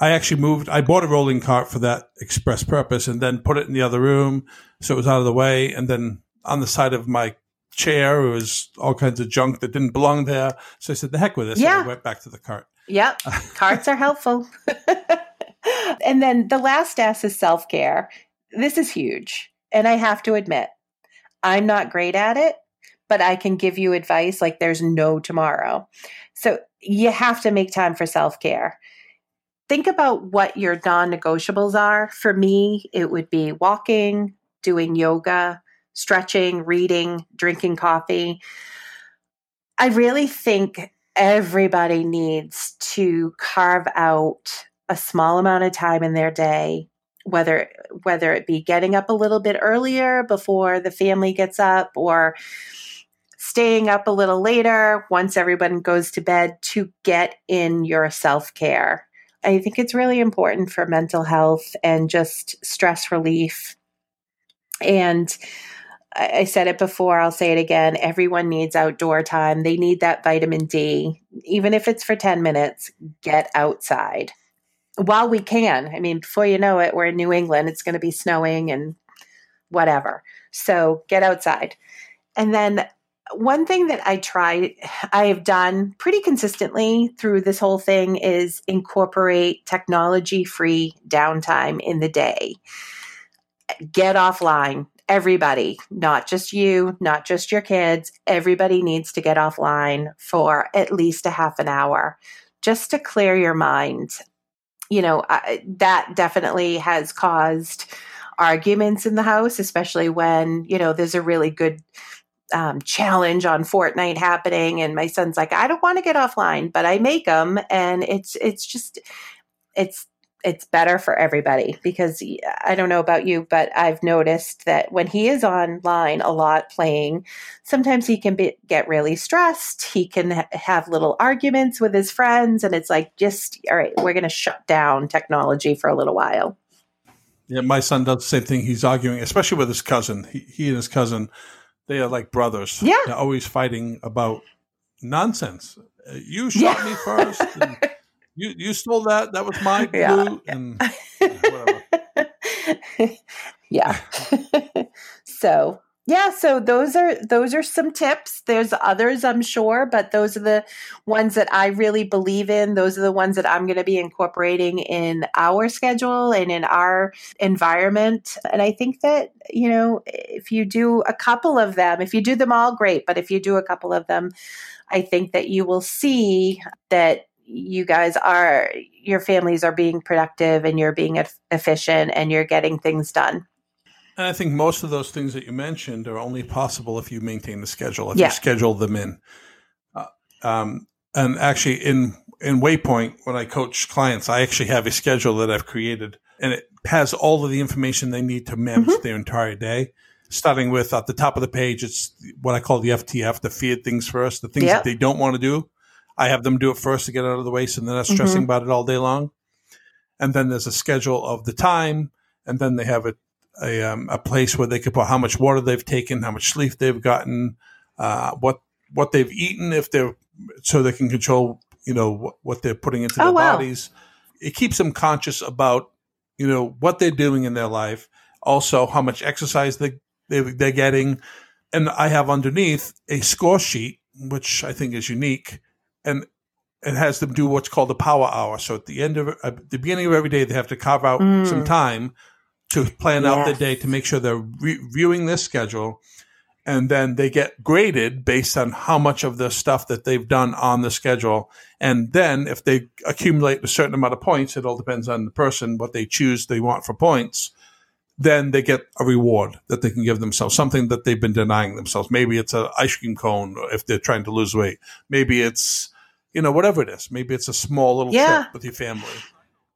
I actually moved. I bought a rolling cart for that express purpose, and then put it in the other room so it was out of the way. And then on the side of my chair it was all kinds of junk that didn't belong there. So I said, "The heck with this!" Yeah. And I went back to the cart. Yep, [LAUGHS] carts are helpful. [LAUGHS] and then the last S is self care. This is huge. And I have to admit, I'm not great at it, but I can give you advice like there's no tomorrow. So you have to make time for self care. Think about what your non negotiables are. For me, it would be walking, doing yoga, stretching, reading, drinking coffee. I really think everybody needs to carve out a small amount of time in their day whether whether it be getting up a little bit earlier before the family gets up or staying up a little later once everyone goes to bed to get in your self-care. I think it's really important for mental health and just stress relief. And I said it before, I'll say it again. Everyone needs outdoor time. They need that vitamin D. Even if it's for 10 minutes, get outside while we can. I mean, before you know it, we're in New England, it's going to be snowing and whatever. So get outside. And then one thing that I try, I have done pretty consistently through this whole thing is incorporate technology free downtime in the day. Get offline. Everybody, not just you, not just your kids, everybody needs to get offline for at least a half an hour just to clear your mind you know, I, that definitely has caused arguments in the house, especially when, you know, there's a really good um, challenge on Fortnite happening, and my son's like, I don't want to get offline, but I make them, and it's it's just it's it's better for everybody because I don't know about you, but I've noticed that when he is online a lot playing, sometimes he can be, get really stressed. He can ha- have little arguments with his friends, and it's like, just all right, we're going to shut down technology for a little while. Yeah, my son does the same thing. He's arguing, especially with his cousin. He, he and his cousin, they are like brothers. Yeah, they're always fighting about nonsense. You shot yeah. me first. And, [LAUGHS] you you stole that. That was my [LAUGHS] glue. [LAUGHS] Yeah. And [LAUGHS] yeah. so yeah, so those are those are some tips. There's others, I'm sure, but those are the ones that I really believe in. Those are the ones that I'm going to be incorporating in our schedule and in our environment. And I think that, you know, if you do a couple of them, if you do them all great, but if you do a couple of them, I think that you will see that you guys are your families are being productive and you're being efficient and you're getting things done. And I think most of those things that you mentioned are only possible if you maintain the schedule, if yeah. you schedule them in. Uh, um, and actually, in in Waypoint, when I coach clients, I actually have a schedule that I've created, and it has all of the information they need to manage mm-hmm. their entire day. Starting with at the top of the page, it's what I call the FTF, the feared things first, the things yep. that they don't want to do I have them do it first to get out of the way, so they're not stressing mm-hmm. about it all day long. And then there's a schedule of the time, and then they have a a, um, a place where they can put how much water they've taken, how much sleep they've gotten, uh, what what they've eaten, if they're so they can control you know what, what they're putting into oh, their wow. bodies. It keeps them conscious about you know what they're doing in their life, also how much exercise they, they they're getting, and I have underneath a score sheet which I think is unique and it has them do what's called a power hour. So at the end of uh, the beginning of every day, they have to carve out mm. some time to plan yes. out the day to make sure they're reviewing this schedule, and then they get graded based on how much of the stuff that they've done on the schedule. And then if they accumulate a certain amount of points, it all depends on the person what they choose they want for points. Then they get a reward that they can give themselves, something that they've been denying themselves. Maybe it's an ice cream cone if they're trying to lose weight. Maybe it's you know, whatever it is. Maybe it's a small little Yeah. trip with your family.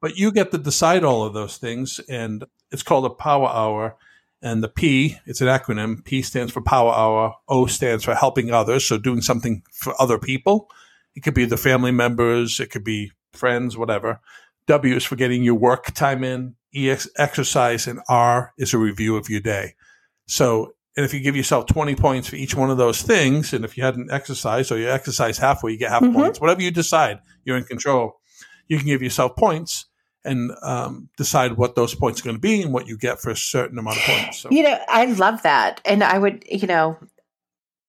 But you get to decide all of those things. And it's called a power hour. And the P, it's an acronym. P stands for power hour. O stands for helping others. So doing something for other people. It could be the family members, it could be friends, whatever. W is for getting your work time in. E is exercise, and R is a review of your day. So, and if you give yourself 20 points for each one of those things, and if you hadn't exercised or you exercise halfway, you get half Mhm. points. Whatever you decide, you're in control. You can give yourself points and um, decide what those points are going to be and what you get for a certain amount of points. So, You know, I love that. And I would, you know,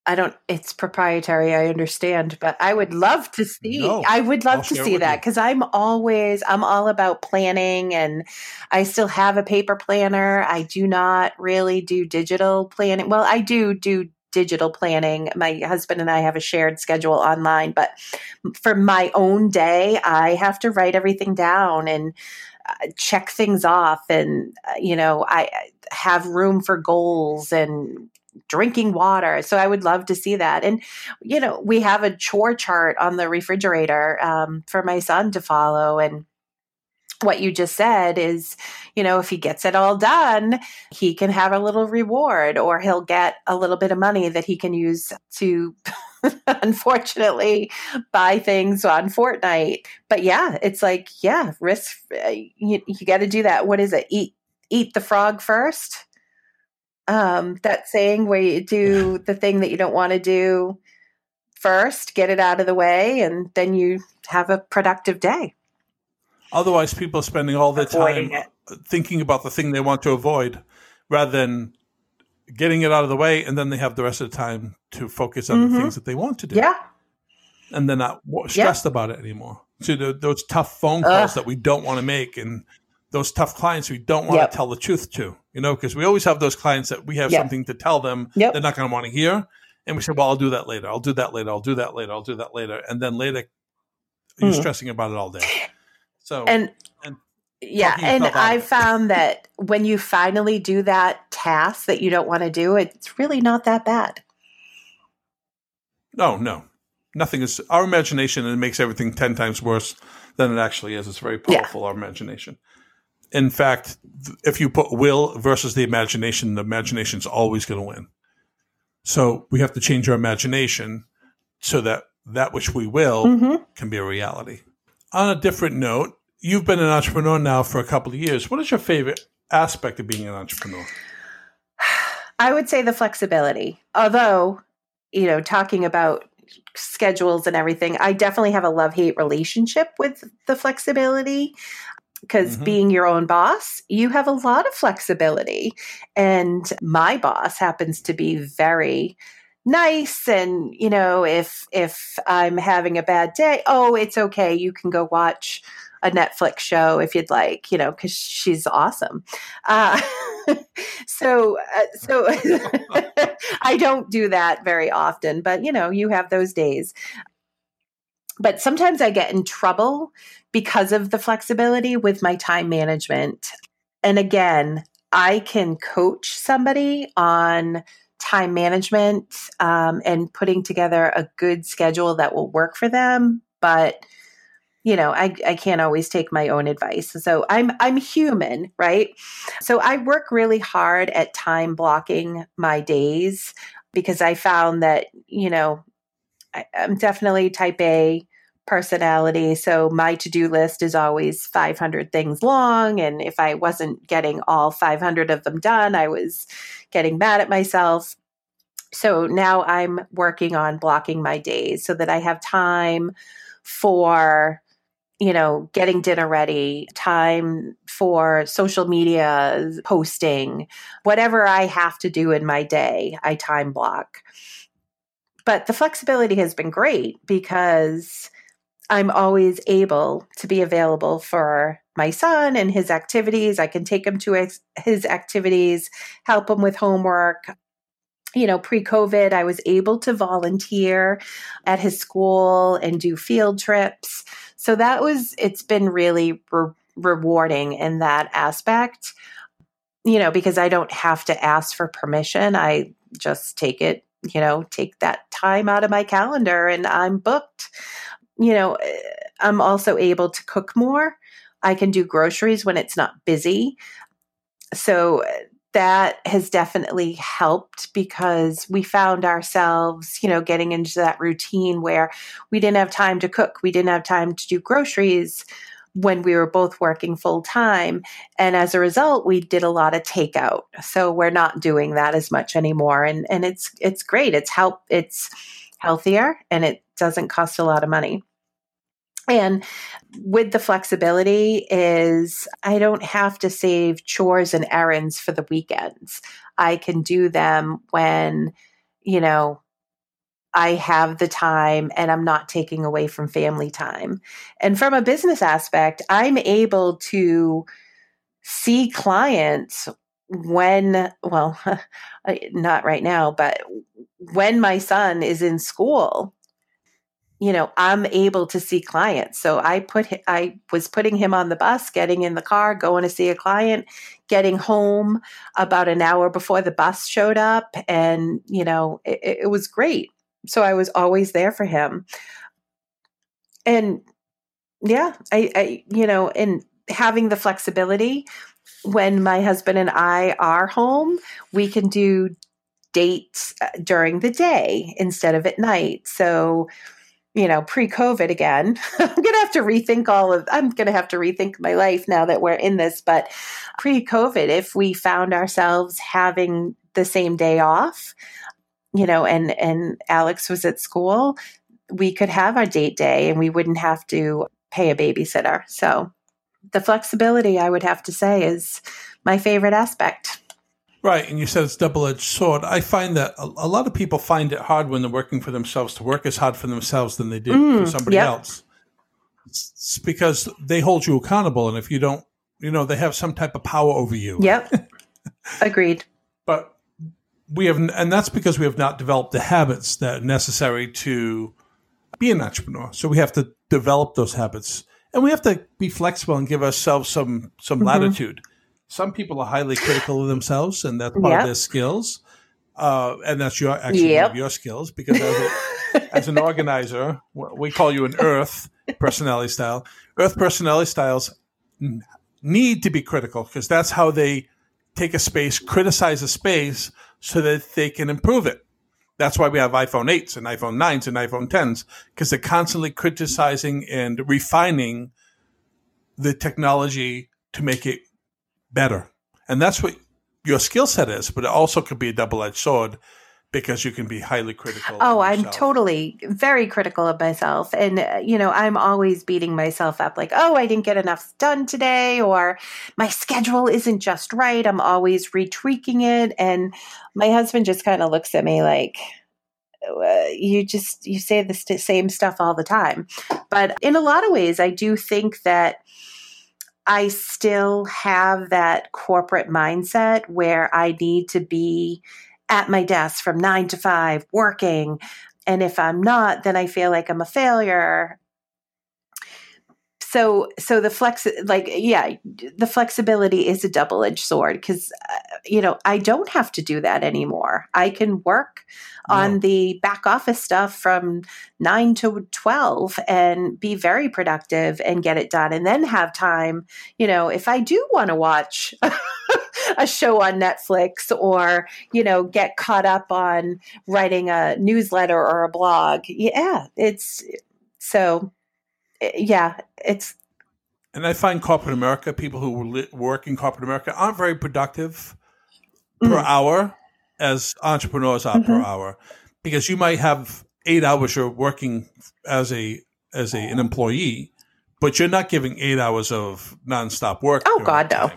I don't, it's proprietary, I understand, but I would love to see, No, I would I'll love to see that because I'm always, I'm all about planning and I still have a paper planner. I do not really do digital planning. Well, I do do digital planning. My husband and I have a shared schedule online, but for my own day, I have to write everything down and uh, check things off and uh, you know I have room for goals and drinking water so i would love to see that and you know we have a chore chart on the refrigerator um, for my son to follow and what you just said is you know if he gets it all done he can have a little reward or he'll get a little bit of money that he can use to [LAUGHS] unfortunately buy things on Fortnite. But yeah, it's like, yeah, risk. uh, You, you got to do that. What is it? Eat eat the frog first. Um, that saying where you do [LAUGHS] the thing that you don't want to do first, get it out of the way, and then you have a productive day. otherwise, people are spending all their Avoiding time thinking about the thing they want to avoid rather than getting it out of the way. And then they have the rest of the time to focus on Mhm. the things that they want to do. Yeah. and they're not stressed about it anymore. So the, those tough phone Ugh. calls that we don't want to make, and those tough clients we don't want Yep. to tell the truth to, you know, because we always have those clients that we have Yep. something to tell them Yep. they're not going to want to hear, and we say, "Well, I'll do that later. I'll do that later. I'll do that later. I'll do that later," and then later you're Mm. stressing about it all day. So And And yeah, and I found that when you finally do that task that you don't want to do, it's really not that bad. no, no, nothing is our imagination, and it makes everything ten times worse than it actually is. It's very Yeah. powerful. Our imagination. In fact, if you put will versus the imagination, the imagination's always going to win. So we have to change our imagination so that that which we will Mm-hmm. can be a reality. On a different note, you've been an entrepreneur now for a couple of years. What is your favorite aspect of being an entrepreneur? [SIGHS] I would say the flexibility. Although, you know, talking about schedules and everything, I definitely have a love hate relationship with the flexibility because Mhm. being your own boss, you have a lot of flexibility. And my boss happens to be very nice and you know if if i'm having a bad day oh it's okay you can go watch a netflix show if you'd like you know because she's awesome uh, [LAUGHS] so uh, so [LAUGHS] i don't do that very often but you know you have those days but sometimes i get in trouble because of the flexibility with my time management. And again i can coach somebody on time management um, and putting together a good schedule that will work for them. But you know I, I can't always take my own advice. So i'm i'm human right? So i work really hard at time blocking my days because i found that you know I, i'm definitely type a personality so my to-do list is always 500 things long and if i wasn't getting all 500 of them done i was getting mad at myself. So now i'm working on blocking my days so that i have time for you know getting dinner ready time for social media posting whatever i have to do in my day i time block but the flexibility has been great because I'm always able to be available for my son and his activities. I can take him to his activities, help him with homework. You know, pre COVID, I was able to volunteer at his school and do field trips. So that was, it's been really re- rewarding in that aspect, you know, because I don't have to ask for permission. I just take it, you know, take that time out of my calendar and I'm booked you know, I'm also able to cook more. I can do groceries when it's not busy. So that has definitely helped because we found ourselves, you know, getting into that routine where we didn't have time to cook, we didn't have time to do groceries when we were both working full time. And as a result, we did a lot of takeout. So we're not doing that as much anymore. And and it's it's great. It's help it's healthier and it doesn't cost a lot of money. And with the flexibility is I don't have to save chores and errands for the weekends. I can do them when, you know, I have the time and I'm not taking away from family time. And from a business aspect, I'm able to see clients when, well, [LAUGHS] not right now, but when my son is in school you know i'm able to see clients. So i put i was putting him on the bus getting in the car going to see a client getting home about an hour before the bus showed up. And you know it, it was great so i was always there for him and yeah i i you know and having the flexibility when my husband and i are home we can do dates uh, during the day instead of at night so you know, pre COVID again. [LAUGHS] I'm going to have to rethink all of, I'm going to have to rethink my life now that we're in this. But pre COVID, if we found ourselves having the same day off, you know, and, and Alex was at school, we could have our date day and we wouldn't have to pay a babysitter. So the flexibility, I would have to say, is my favorite aspect. Right, and you said it's double edged sword. I find that a, a, lot of people find it hard when they're working for themselves to work as hard for themselves than they do mm, for somebody yep. else. It's, it's, because they hold you accountable, and if you don't, you know, they have some type of power over you. Yep, [LAUGHS] agreed. But we have, and that's because we have not developed the habits that are necessary to be an entrepreneur. So we have to develop those habits, and we have to be flexible and give ourselves some some mm-hmm. latitude some people are highly critical of themselves, and that's part yep. of their skills. Uh, and that's your actually yep. one of your skills because as, a, [LAUGHS] as, an organizer, we call you an Earth personality style. Earth personality styles need to be critical because that's how they take a space, criticize a space, so that they can improve it. That's why we have iPhone 8s and iPhone 9s and iPhone 10s because they're constantly criticizing and refining the technology to make it better. And that's what your skill set is, but it also could be a double edged sword because you can be highly critical. Oh, I'm totally very critical of myself. And, uh, you know, I'm always beating myself up like, oh, I didn't get enough done today, or my schedule isn't just right. I'm always retweaking it. And my husband just kind of looks at me like, uh, you just you say the st- same stuff all the time but in a lot of ways i do think that I still have that corporate mindset where I need to be at my desk from nine to five working. And if I'm not, then I feel like I'm a failure. So, so the flex, like, yeah, the flexibility is a double edged sword because, uh, you know, I don't have to do that anymore. I can work on the back office stuff from nine to 12 and be very productive and get it done. And then have time, you know, if I do want to watch [LAUGHS] a show on Netflix or, you know, get caught up on writing a newsletter or a blog. Yeah, it's so, yeah, it's. And I find corporate America, people who work in corporate America aren't very productive per mm. hour as entrepreneurs are mm-hmm. per hour because you might have eight hours you're working as a as a, an employee, but you're not giving eight hours of nonstop work. Oh God, no.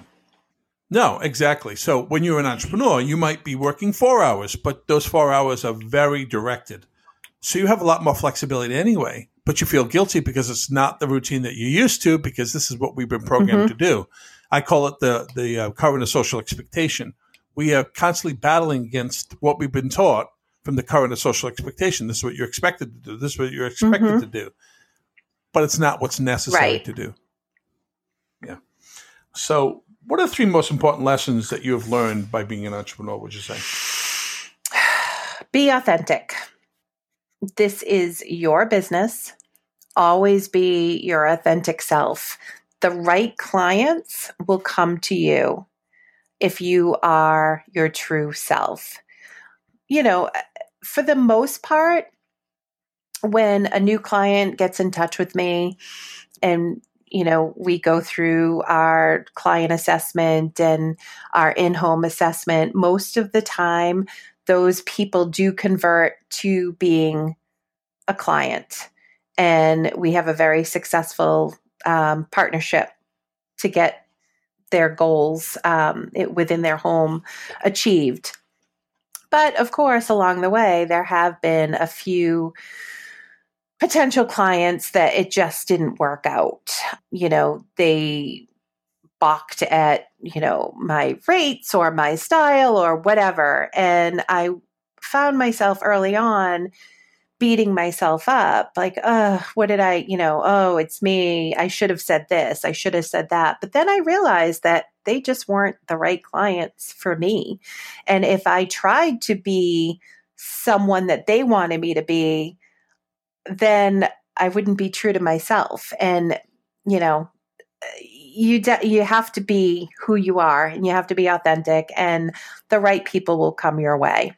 No, exactly. So when you're an entrepreneur, you might be working four hours, but those four hours are very directed. So you have a lot more flexibility anyway, but you feel guilty because it's not the routine that you're used to because this is what we've been programmed mm-hmm. to do. I call it the the uh, current of social expectation we are constantly battling against what we've been taught from the current of social expectation. This is what you're expected to do. This is what you're expected mm-hmm. to do. But it's not what's necessary right. to do. Yeah. So, what are the three most important lessons that you have learned by being an entrepreneur, would you say? [SIGHS] Be authentic. This is your business. Always be your authentic self. The right clients will come to you if you are your true self. You know, uh, for the most part, when a new client gets in touch with me and you know we go through our client assessment and our in-home assessment most of the time those people do convert to being a client and we have a very successful um, partnership to get their goals um, it, within their home achieved but of course along the way there have been a few potential clients that it just didn't work out. You know, they balked at, you know, my rates or my style or whatever. And I found myself early on beating myself up like, uh, what did I, you know, oh, it's me. I should have said this. I should have said that. But then I realized that they just weren't the right clients for me. And if I tried to be someone that they wanted me to be, then I wouldn't be true to myself. And, you know, you de- you have to be who you are and you have to be authentic and the right people will come your way.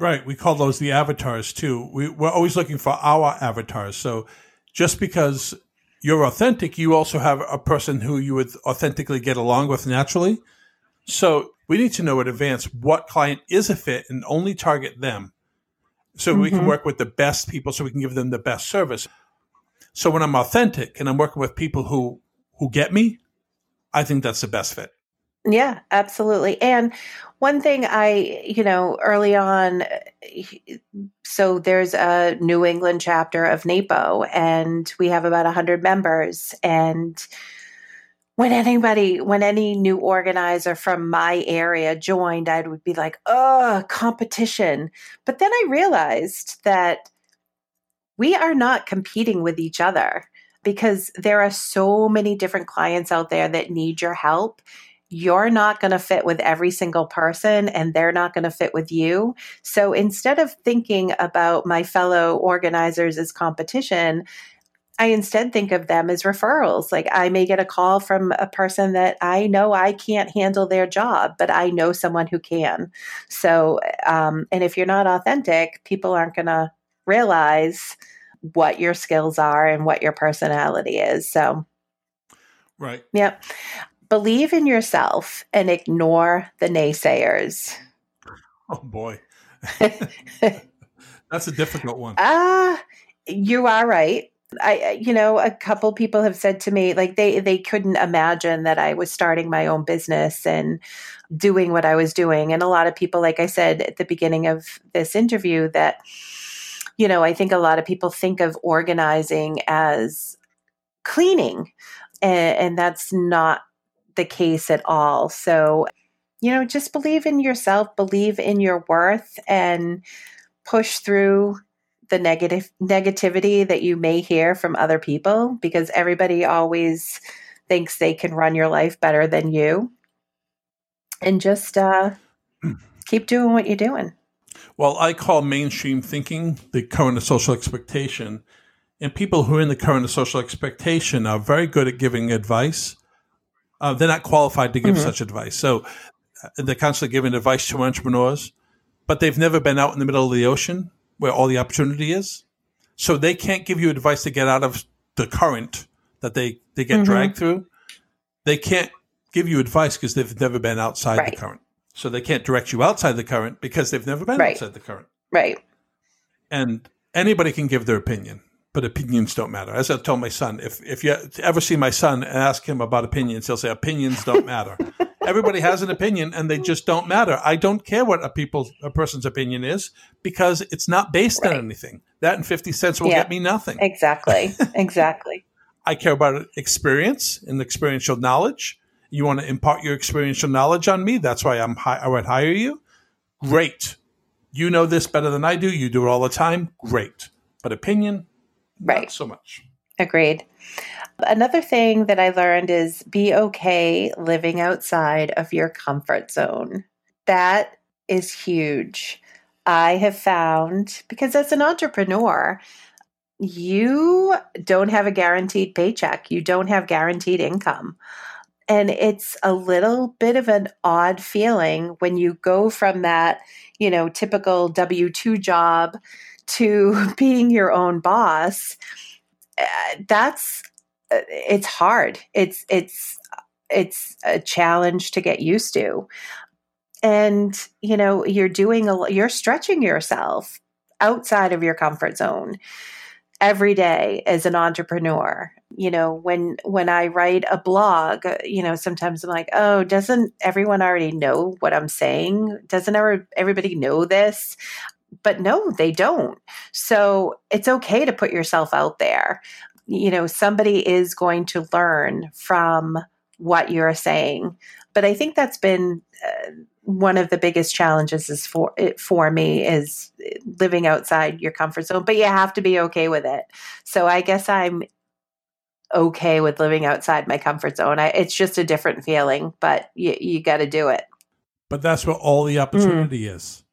Right. We call those the avatars too. We, we're always looking for our avatars. So just because you're authentic, you also have a person who you would authentically get along with naturally. So we need to know in advance what client is a fit and only target them so mm-hmm. we can mm-hmm. work with the best people so we can give them the best service. So when I'm authentic and I'm working with people who who get me, I think that's the best fit. Yeah, absolutely. And one thing I, you know, early on, so there's a New England chapter of NAPO, and we have about 100 members. And when anybody when any new organizer from my area joined i would be like oh competition but then i realized that we are not competing with each other because there are so many different clients out there that need your help you're not going to fit with every single person and they're not going to fit with you. So instead of thinking about my fellow organizers as competition, I instead think of them as referrals. Like I may get a call from a person that I know I can't handle their job, but I know someone who can. So, um, and if you're not authentic, people aren't going to realize what your skills are and what your personality is. So, right. Yep. Believe in yourself and ignore the naysayers. Oh boy. [LAUGHS] That's a difficult one. Ah, uh, you are right. I, you know, a couple people have said to me like they they couldn't imagine that I was starting my own business and doing what I was doing. And a lot of people, like I said at the beginning of this interview, that you know, I think a lot of people think of organizing as cleaning, and, and that's not the case at all. So, you know, just believe in yourself, believe in your worth, and push through the negative negativity that you may hear from other people because everybody always thinks they can run your life better than you. And just uh, keep doing what you're doing. Well i call mainstream thinking the current of social expectation and people who are in the current of social expectation are very good at giving advice uh, they're not qualified to give mm-hmm. such advice so uh, they're constantly giving advice to entrepreneurs but they've never been out in the middle of the ocean where all the opportunity is. So they can't give you advice to get out of the current that they, they get mm-hmm. dragged through. They can't give you advice because they've never been outside right. the current. So they can't direct you outside the current because they've never been right. outside the current. Right. And anybody can give their opinion, but opinions don't matter. As I told my son, if if you ever see my son and ask him about opinions, he'll say opinions don't matter. [LAUGHS] everybody has an opinion and they just don't matter. I don't care what a people a person's opinion is because it's not based right. on anything. That and 50 cents will yeah, get me nothing. Exactly. [LAUGHS] Exactly. I care about experience and experiential knowledge. You want to impart your experiential knowledge on me? That's why I'm hi- I would hire you. Great. You know this better than I do. You do it all the time. Great. But opinion, right. not so much. Agreed. Another thing that I learned is be okay living outside of your comfort zone. That is huge. I have found because as an entrepreneur, you don't have a guaranteed paycheck, you don't have guaranteed income. And it's a little bit of an odd feeling when you go from that, you know, typical W 2 job to [LAUGHS] being your own boss. Uh, that's uh, it's hard. It's it's it's a challenge to get used to. And you know, you're doing a you're stretching yourself outside of your comfort zone every day as an entrepreneur you know when when i write a blog you know sometimes i'm like oh doesn't everyone already know what i'm saying doesn't ever everybody know this but no they don't. So it's okay to put yourself out there. You know somebody is going to learn from what you're saying. But i think that's been uh, one of the biggest challenges is for for me is living outside your comfort zone but you have to be okay with it. So i guess i'm okay with living outside my comfort zone. I, it's just a different feeling but you, you got to do it. But that's where all the opportunity mm. is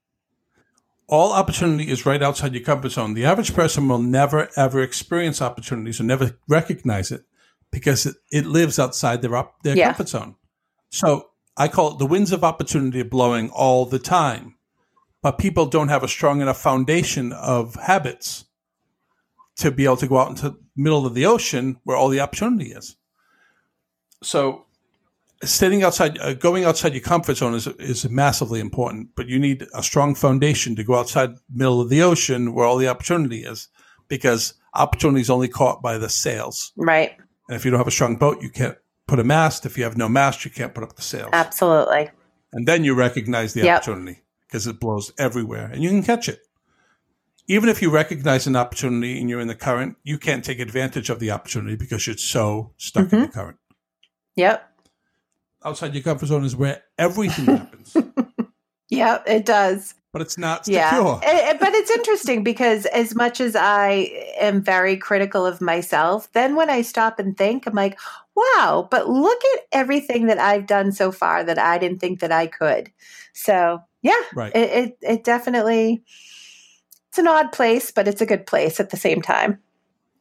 all opportunity is right outside your comfort zone the average person will never ever experience opportunities or never recognize it because it, it lives outside their, their yeah. comfort zone so I call it the winds of opportunity blowing all the time. But people don't have a strong enough foundation of habits to be able to go out into the middle of the ocean where all the opportunity is. So standing outside, uh, going outside your comfort zone is, is massively important, but you need a strong foundation to go outside the middle of the ocean where all the opportunity is because opportunity is only caught by the sails. Right. And if you don't have a strong boat, you can't put a mast. If you have no mast, you can't put up the sails. Absolutely. And then you recognize the yep. opportunity because it blows everywhere and you can catch it. Even if you recognize an opportunity and you're in the current, you can't take advantage of the opportunity because you're so stuck mm-hmm. in the mm-hmm. current. Yep. Outside your comfort zone is where everything happens. [LAUGHS] Yeah, it does but it's not secure. Yeah. Eh, eh, but it's interesting because as much as I am very critical of myself, then when I stop and think, I'm like, wow, but look at everything that I've done so far that I didn't think that I could. So yeah, right. it, it, it definitely, it's an odd place, but it's a good place at the same time.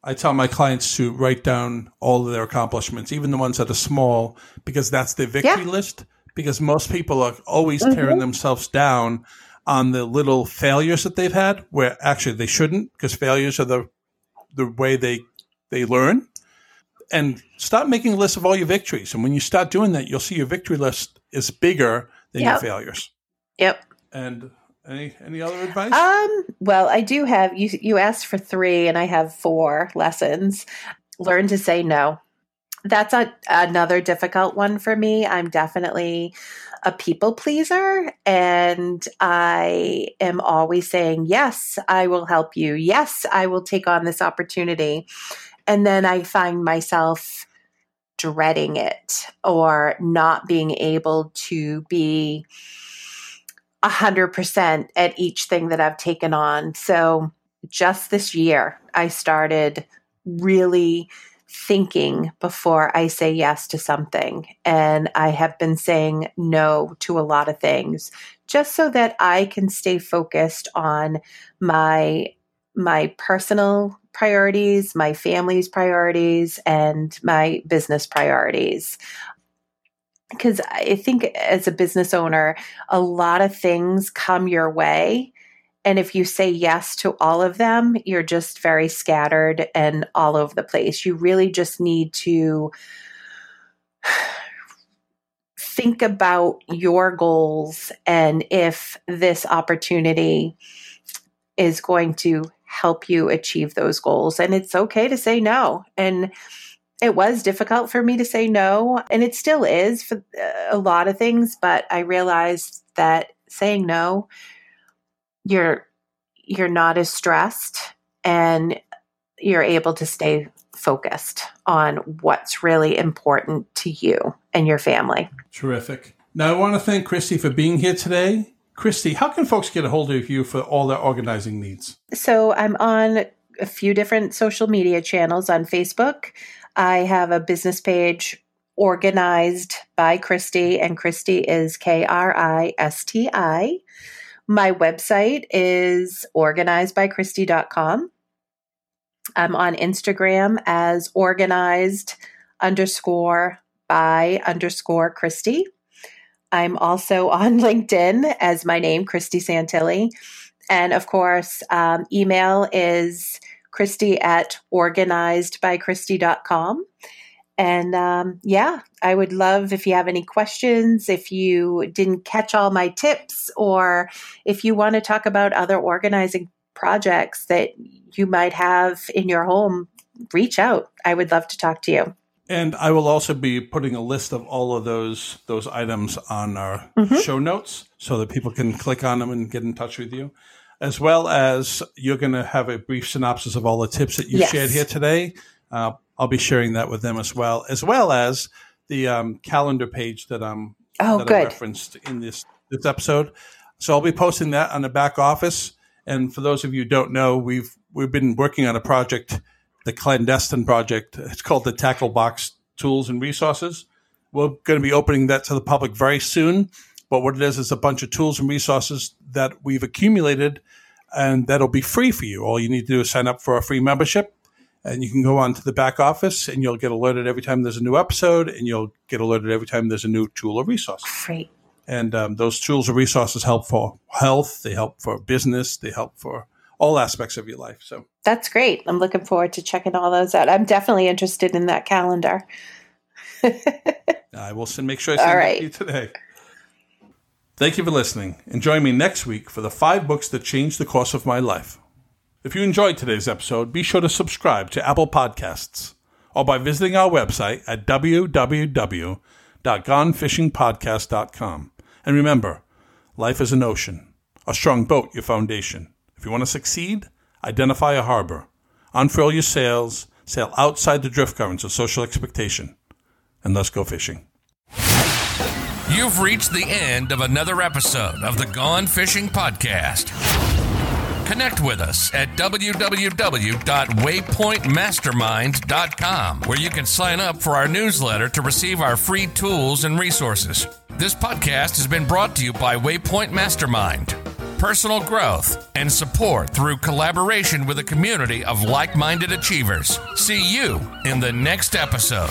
I tell my clients to write down all of their accomplishments, even the ones that are small, because that's their victory yeah. list. Because most people are always tearing mm-hmm. themselves down on the little failures that they've had, where actually they shouldn't, because failures are the the way they they learn. And start making a list of all your victories. And when you start doing that, you'll see your victory list is bigger than yep. your failures. Yep. And any any other advice? Um, well, I do have you you asked for 3 and I have 4 lessons. Learn to say no. That's a, another difficult one for me. I'm definitely a people pleaser and I am always saying, Yes, I will help you. Yes, I will take on this opportunity. And then I find myself dreading it or not being able to be 100% at each thing that I've taken on. So just this year, I started really thinking before I say yes to something. And I have been saying no to a lot of things just so that I can stay focused on my my personal priorities, my family's priorities, and my business priorities. Because I think as a business owner, a lot of things come your way and if you say yes to all of them, you're just very scattered and all over the place. You really just need to [SIGHS] think about your goals and if this opportunity is going to help you achieve those goals. And it's okay to say no. And it was difficult for me to say no, and it still is for uh, a lot of things, but I realized that saying no you're you're not as stressed and you're able to stay focused on what's really important to you and your family. Terrific. Now, I want to thank Kristi for being here today. Kristi, how can folks get a hold of you for all their organizing needs? So, I'm on a few different social media channels on Facebook. I have a business page organized by Kristi, and Kristi is K R I S T I. My website is organizedbykristi.com. I'm on Instagram as organized underscore by underscore Kristi. I'm also on [LAUGHS] LinkedIn as my name, Kristi Santilli. And of course, um, email is Kristi at organizedbykristi.com. And um, yeah, I would love if you have any questions, if you didn't catch all my tips, or if you want to talk about other organizing projects that you might have in your home, reach out. I would love to talk to you. And I will also be putting a list of all of those those items on our mm-hmm. show notes so that people can click on them and get in touch with you. As well as you're going to have a brief synopsis of all the tips that you yes. shared here today. Uh, I'll be sharing that with them as well, as well as the um, calendar page that I'm oh, that. I referenced in this this episode. So I'll be posting that on the back office. And for those of you who don't know, we've we've been working on a project, the clandestine project. It's called the Tackle Box Tools and Resources. We're going to be opening that to the public very soon. But what it is is a bunch of tools and resources that we've accumulated, and that'll be free for you. All you need to do is sign up for a free membership and you can go on to the back office and you'll get alerted every time there's a new episode and you'll get alerted every time there's a new tool or resource. Great. And um, those tools or resources help for health they help for business they help for all aspects of your life. So that's great. I'm looking forward to checking all those out. I'm definitely interested in that calendar. [LAUGHS] I will send make sure i send all right. it to you today thank you for listening and join me next week for the five books that changed the course of my life if you enjoyed today's episode, be sure to subscribe to Apple Podcasts or by visiting our website at www.gonefishingpodcast.com. And remember, life is an ocean, a strong boat your foundation. If you want to succeed, identify a harbor, unfurl your sails, sail outside the drift currents of social expectation, and let's go fishing. You've reached the end of another episode of the Gone Fishing Podcast. Connect with us at www.waypointmastermind.com, where you can sign up for our newsletter to receive our free tools and resources. This podcast has been brought to you by Waypoint Mastermind. Personal growth and support through collaboration with a community of like minded achievers. See you in the next episode.